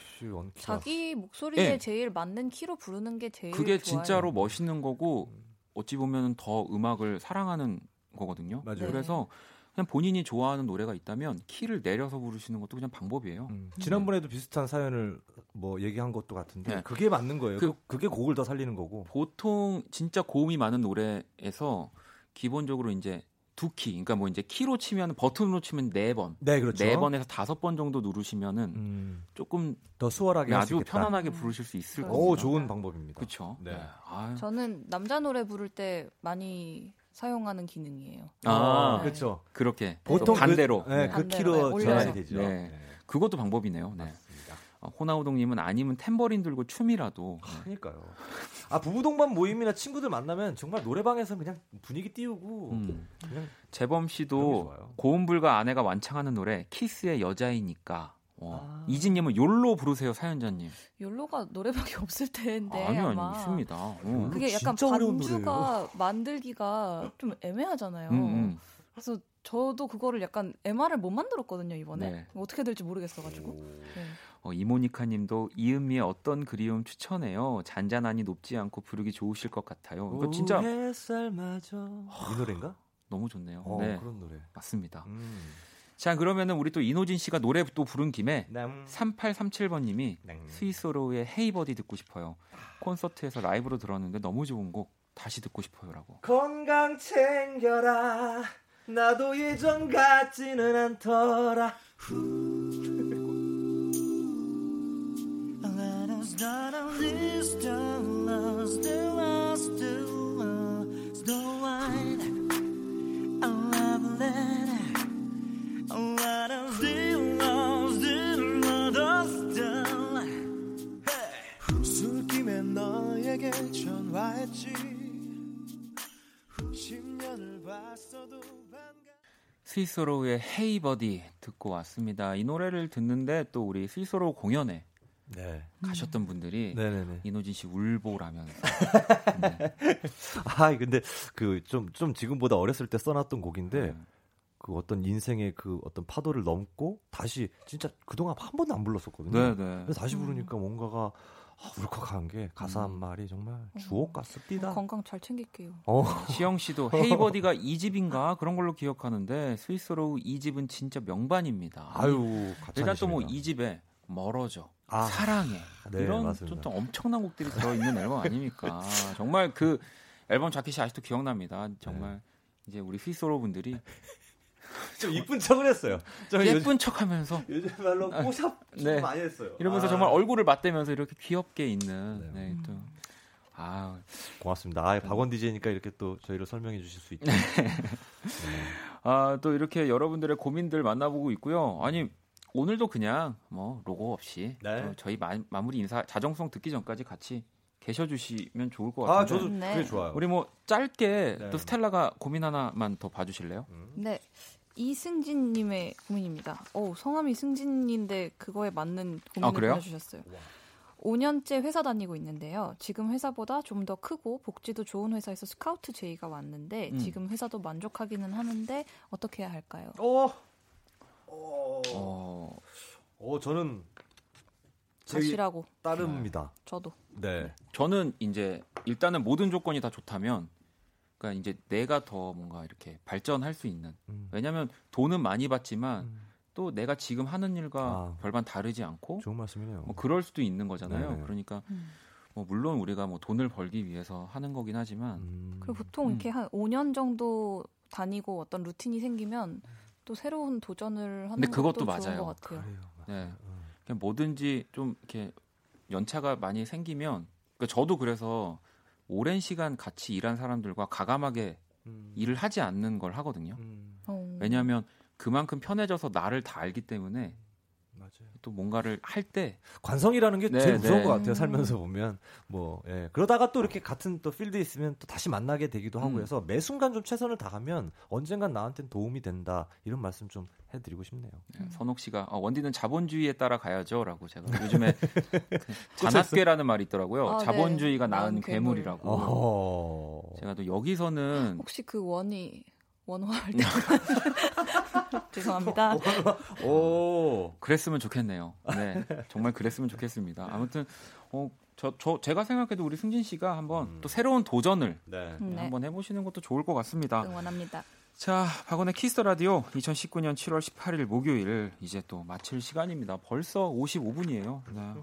자기 목소리에 네. 제일 맞는 키로 부르는 게 제일 그게 좋아요. 진짜로 멋있는 거고 어찌 보면 더 음악을 사랑하는 거거든요. 맞아요. 그래서 그냥 본인이 좋아하는 노래가 있다면 키를 내려서 부르시는 것도 그냥 방법이에요. 음. 지난번에도 네. 비슷한 사연을 뭐 얘기한 것도 같은데 네. 그게 맞는 거예요. 그, 그게 곡을 더 살리는 거고. 보통 진짜 고음이 많은 노래에서 기본적으로 이제 두 키, 그러니까 뭐 이제 키로 치면 버튼으로 치면 네 번, 네 그렇죠. 네 번에서 다섯 번 정도 누르시면은 음. 조금 더 수월하게 아주 편안하게 부르실 수 있을 거예요. 오, 좋은 방법입니다. 그렇죠. 네. 네. 저는 남자 노래 부를 때 많이 사용하는 기능이에요. 아, 네. 그렇죠. 그렇게 보통 그 반대로 그, 네, 그 키로 전환이 되죠. 네. 그것도 방법이네요. 네. 어, 호나우동님은 아니면 탬버린 들고 춤이라도. 네. 그러니까요. 아 부부 동반 모임이나 친구들 만나면 정말 노래방에서 그냥 분위기 띄우고. 음. 그냥 재범 씨도 고음불과 아내가 완창하는 노래 키스의 여자이니까. 아. 이진님은 욜로 부르세요 사연자님. 욜로가 노래방에 없을 텐데 아니 아니 아마. 있습니다. 어. 그게 약간 반주가 만들기가 좀 애매하잖아요. 음, 음. 그래서 저도 그거를 약간 MR을 못 만들었거든요 이번에 네. 어떻게 될지 모르겠어가지고. 네. 어, 이모니카님도 이은미의 어떤 그리움 추천해요. 잔잔하니 높지 않고 부르기 좋으실 것 같아요. 이거 진짜 이 노래인가? 너무 좋네요. 어, 네, 그런 노래 맞습니다. 음. 자 그러면은 우리 또 이노진 씨가 노래 또 부른 김에 네. 3837번님이 네. 스위스로의 헤이버디 듣고 싶어요. 콘서트에서 라이브로 들었는데 너무 좋은 곡 다시 듣고 싶어요라고. 건강 챙겨라. 나도 예전 같지는 않더라. 너 스위스로의 헤이버디 듣고 왔습니다. 이 노래를 듣는데 또 우리 스위스로 공연에 네. 가셨던 분들이 네네네. 이노진 씨 울보라면서. 네. 아 근데 그 좀좀 좀 지금보다 어렸을 때 써놨던 곡인데 네. 그 어떤 인생의 그 어떤 파도를 넘고 다시 진짜 그동안 한 번도 안 불렀었거든요. 네네. 그래서 다시 부르니까 뭔가가 아, 울컥한 게 가사 한 음. 말이 정말 어. 주옥 같습니다. 어, 건강 잘 챙길게요. 어. 시영 씨도 헤이버디가 이 집인가 그런 걸로 기억하는데 스위스로 이 집은 진짜 명반입니다. 아유, 일단 또 뭐 이 집에 멀어져, 아, 사랑해 네, 이런 좀 엄청난 곡들이 들어 있는 앨범 아닙니까? 정말 그 앨범 자켓이 아직도 기억납니다. 정말 네. 이제 우리 스위스로 분들이 좀 이쁜 척을 했어요. 예쁜 요즘, 척하면서 요즘 말로 꼬샵 아, 네. 많이 했어요. 이러면서 아. 정말 얼굴을 맞대면서 이렇게 귀엽게 있는 네, 네 또. 아 고맙습니다. 아, 박원 DJ니까 이렇게 또 저희를 설명해 주실 수 있죠. 네. 아, 또 이렇게 여러분들의 고민들 만나보고 있고요. 아니 오늘도 그냥 뭐 로고 없이 네. 저희 마, 마무리 인사 자정송 듣기 전까지 같이 계셔주시면 좋을 것 같아요. 아, 저도 네. 그게 좋아요. 우리 뭐 짧게 네. 또 스텔라가 고민 하나만 더 봐주실래요? 음. 네. 이승진님의 고민입니다. 어 성함이 승진인데 그거에 맞는 고민을 아, 보내주셨어요. 5년째 회사 다니고 있는데요. 지금 회사보다 좀 더 크고 복지도 좋은 회사에서 스카우트 제의가 왔는데 음. 지금 회사도 만족하기는 하는데 어떻게 해야 할까요? 어, 어, 어, 어 저는 자시라고 따릅니다. 네. 저도. 네. 저는 이제 일단은 모든 조건이 다 좋다면 그러니까 이제 내가 더 뭔가 이렇게 발전할 수 있는. 음. 왜냐하면 돈은 많이 받지만 음. 또 내가 지금 하는 일과 아, 별반 다르지 않고 좋은 말씀이네요. 뭐 그럴 수도 있는 거잖아요. 네네. 그러니까 음. 뭐 물론 우리가 뭐 돈을 벌기 위해서 하는 거긴 하지만 음. 그리고 보통 이렇게 음. 한 5년 정도 다니고 어떤 루틴이 생기면 또 새로운 도전을 하는 근데 그것도 맞아요. 것 같아요. 그래요. 네. 그냥 뭐든지 좀 이렇게 연차가 많이 생기면 그러니까 저도 그래서 오랜 시간 같이 일한 사람들과 가감하게 음. 일을 하지 않는 걸 하거든요. 음. 어. 왜냐하면 그만큼 편해져서 나를 다 알기 때문에 맞아요. 또 뭔가를 할 때 관성이라는 게 네, 제일 무서운 네. 것 같아요. 살면서 보면 뭐 예. 그러다가 또 이렇게 같은 또 필드에 있으면 또 다시 만나게 되기도 하고 음. 해서 매 순간 좀 최선을 다하면 언젠간 나한테는 도움이 된다 이런 말씀 좀 해드리고 싶네요. 네, 선옥 씨가 어, 원디는 자본주의에 따라 가야죠라고 제가 요즘에 그 잔악괴라는 말이 있더라고요. 아, 네. 자본주의가 낳은 괴물이라고. 어... 제가 또 여기서는 혹시 그 원이 원화할 때 죄송합니다. 오, 그랬으면 좋겠네요. 네, 정말 그랬으면 좋겠습니다. 아무튼 어, 저, 저 제가 생각해도 우리 승진 씨가 한번 음. 또 새로운 도전을 네. 네. 한번 해보시는 것도 좋을 것 같습니다. 응원합니다. 자, 박원의 Kiss the Radio 2019년 7월 18일 목요일 이제 또 마칠 시간입니다. 벌써 55분이에요. 네.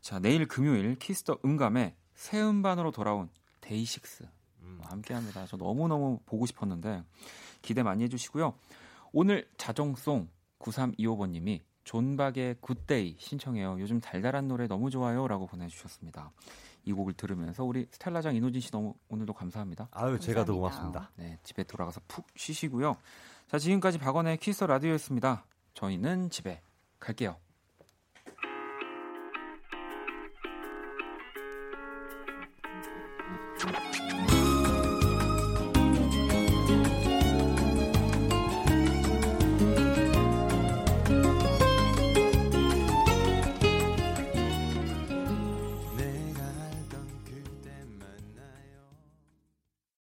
자, 내일 금요일 Kiss the 음감에 새 음반으로 돌아온 데이식스 음. 함께합니다. 저 너무 너무 보고 싶었는데 기대 많이 해주시고요. 오늘 자정송 9325번님이 존박의 Good Day 신청해요. 요즘 달달한 노래 너무 좋아요 라고 보내주셨습니다. 이 곡을 들으면서 우리 스텔라장 이호진 씨 너무 오늘도 감사합니다. 아유, 감사합니다. 제가 더 고맙습니다. 네, 집에 돌아가서 푹 쉬시고요. 자, 지금까지 박원의 Kiss the Radio였습니다. 저희는 집에 갈게요.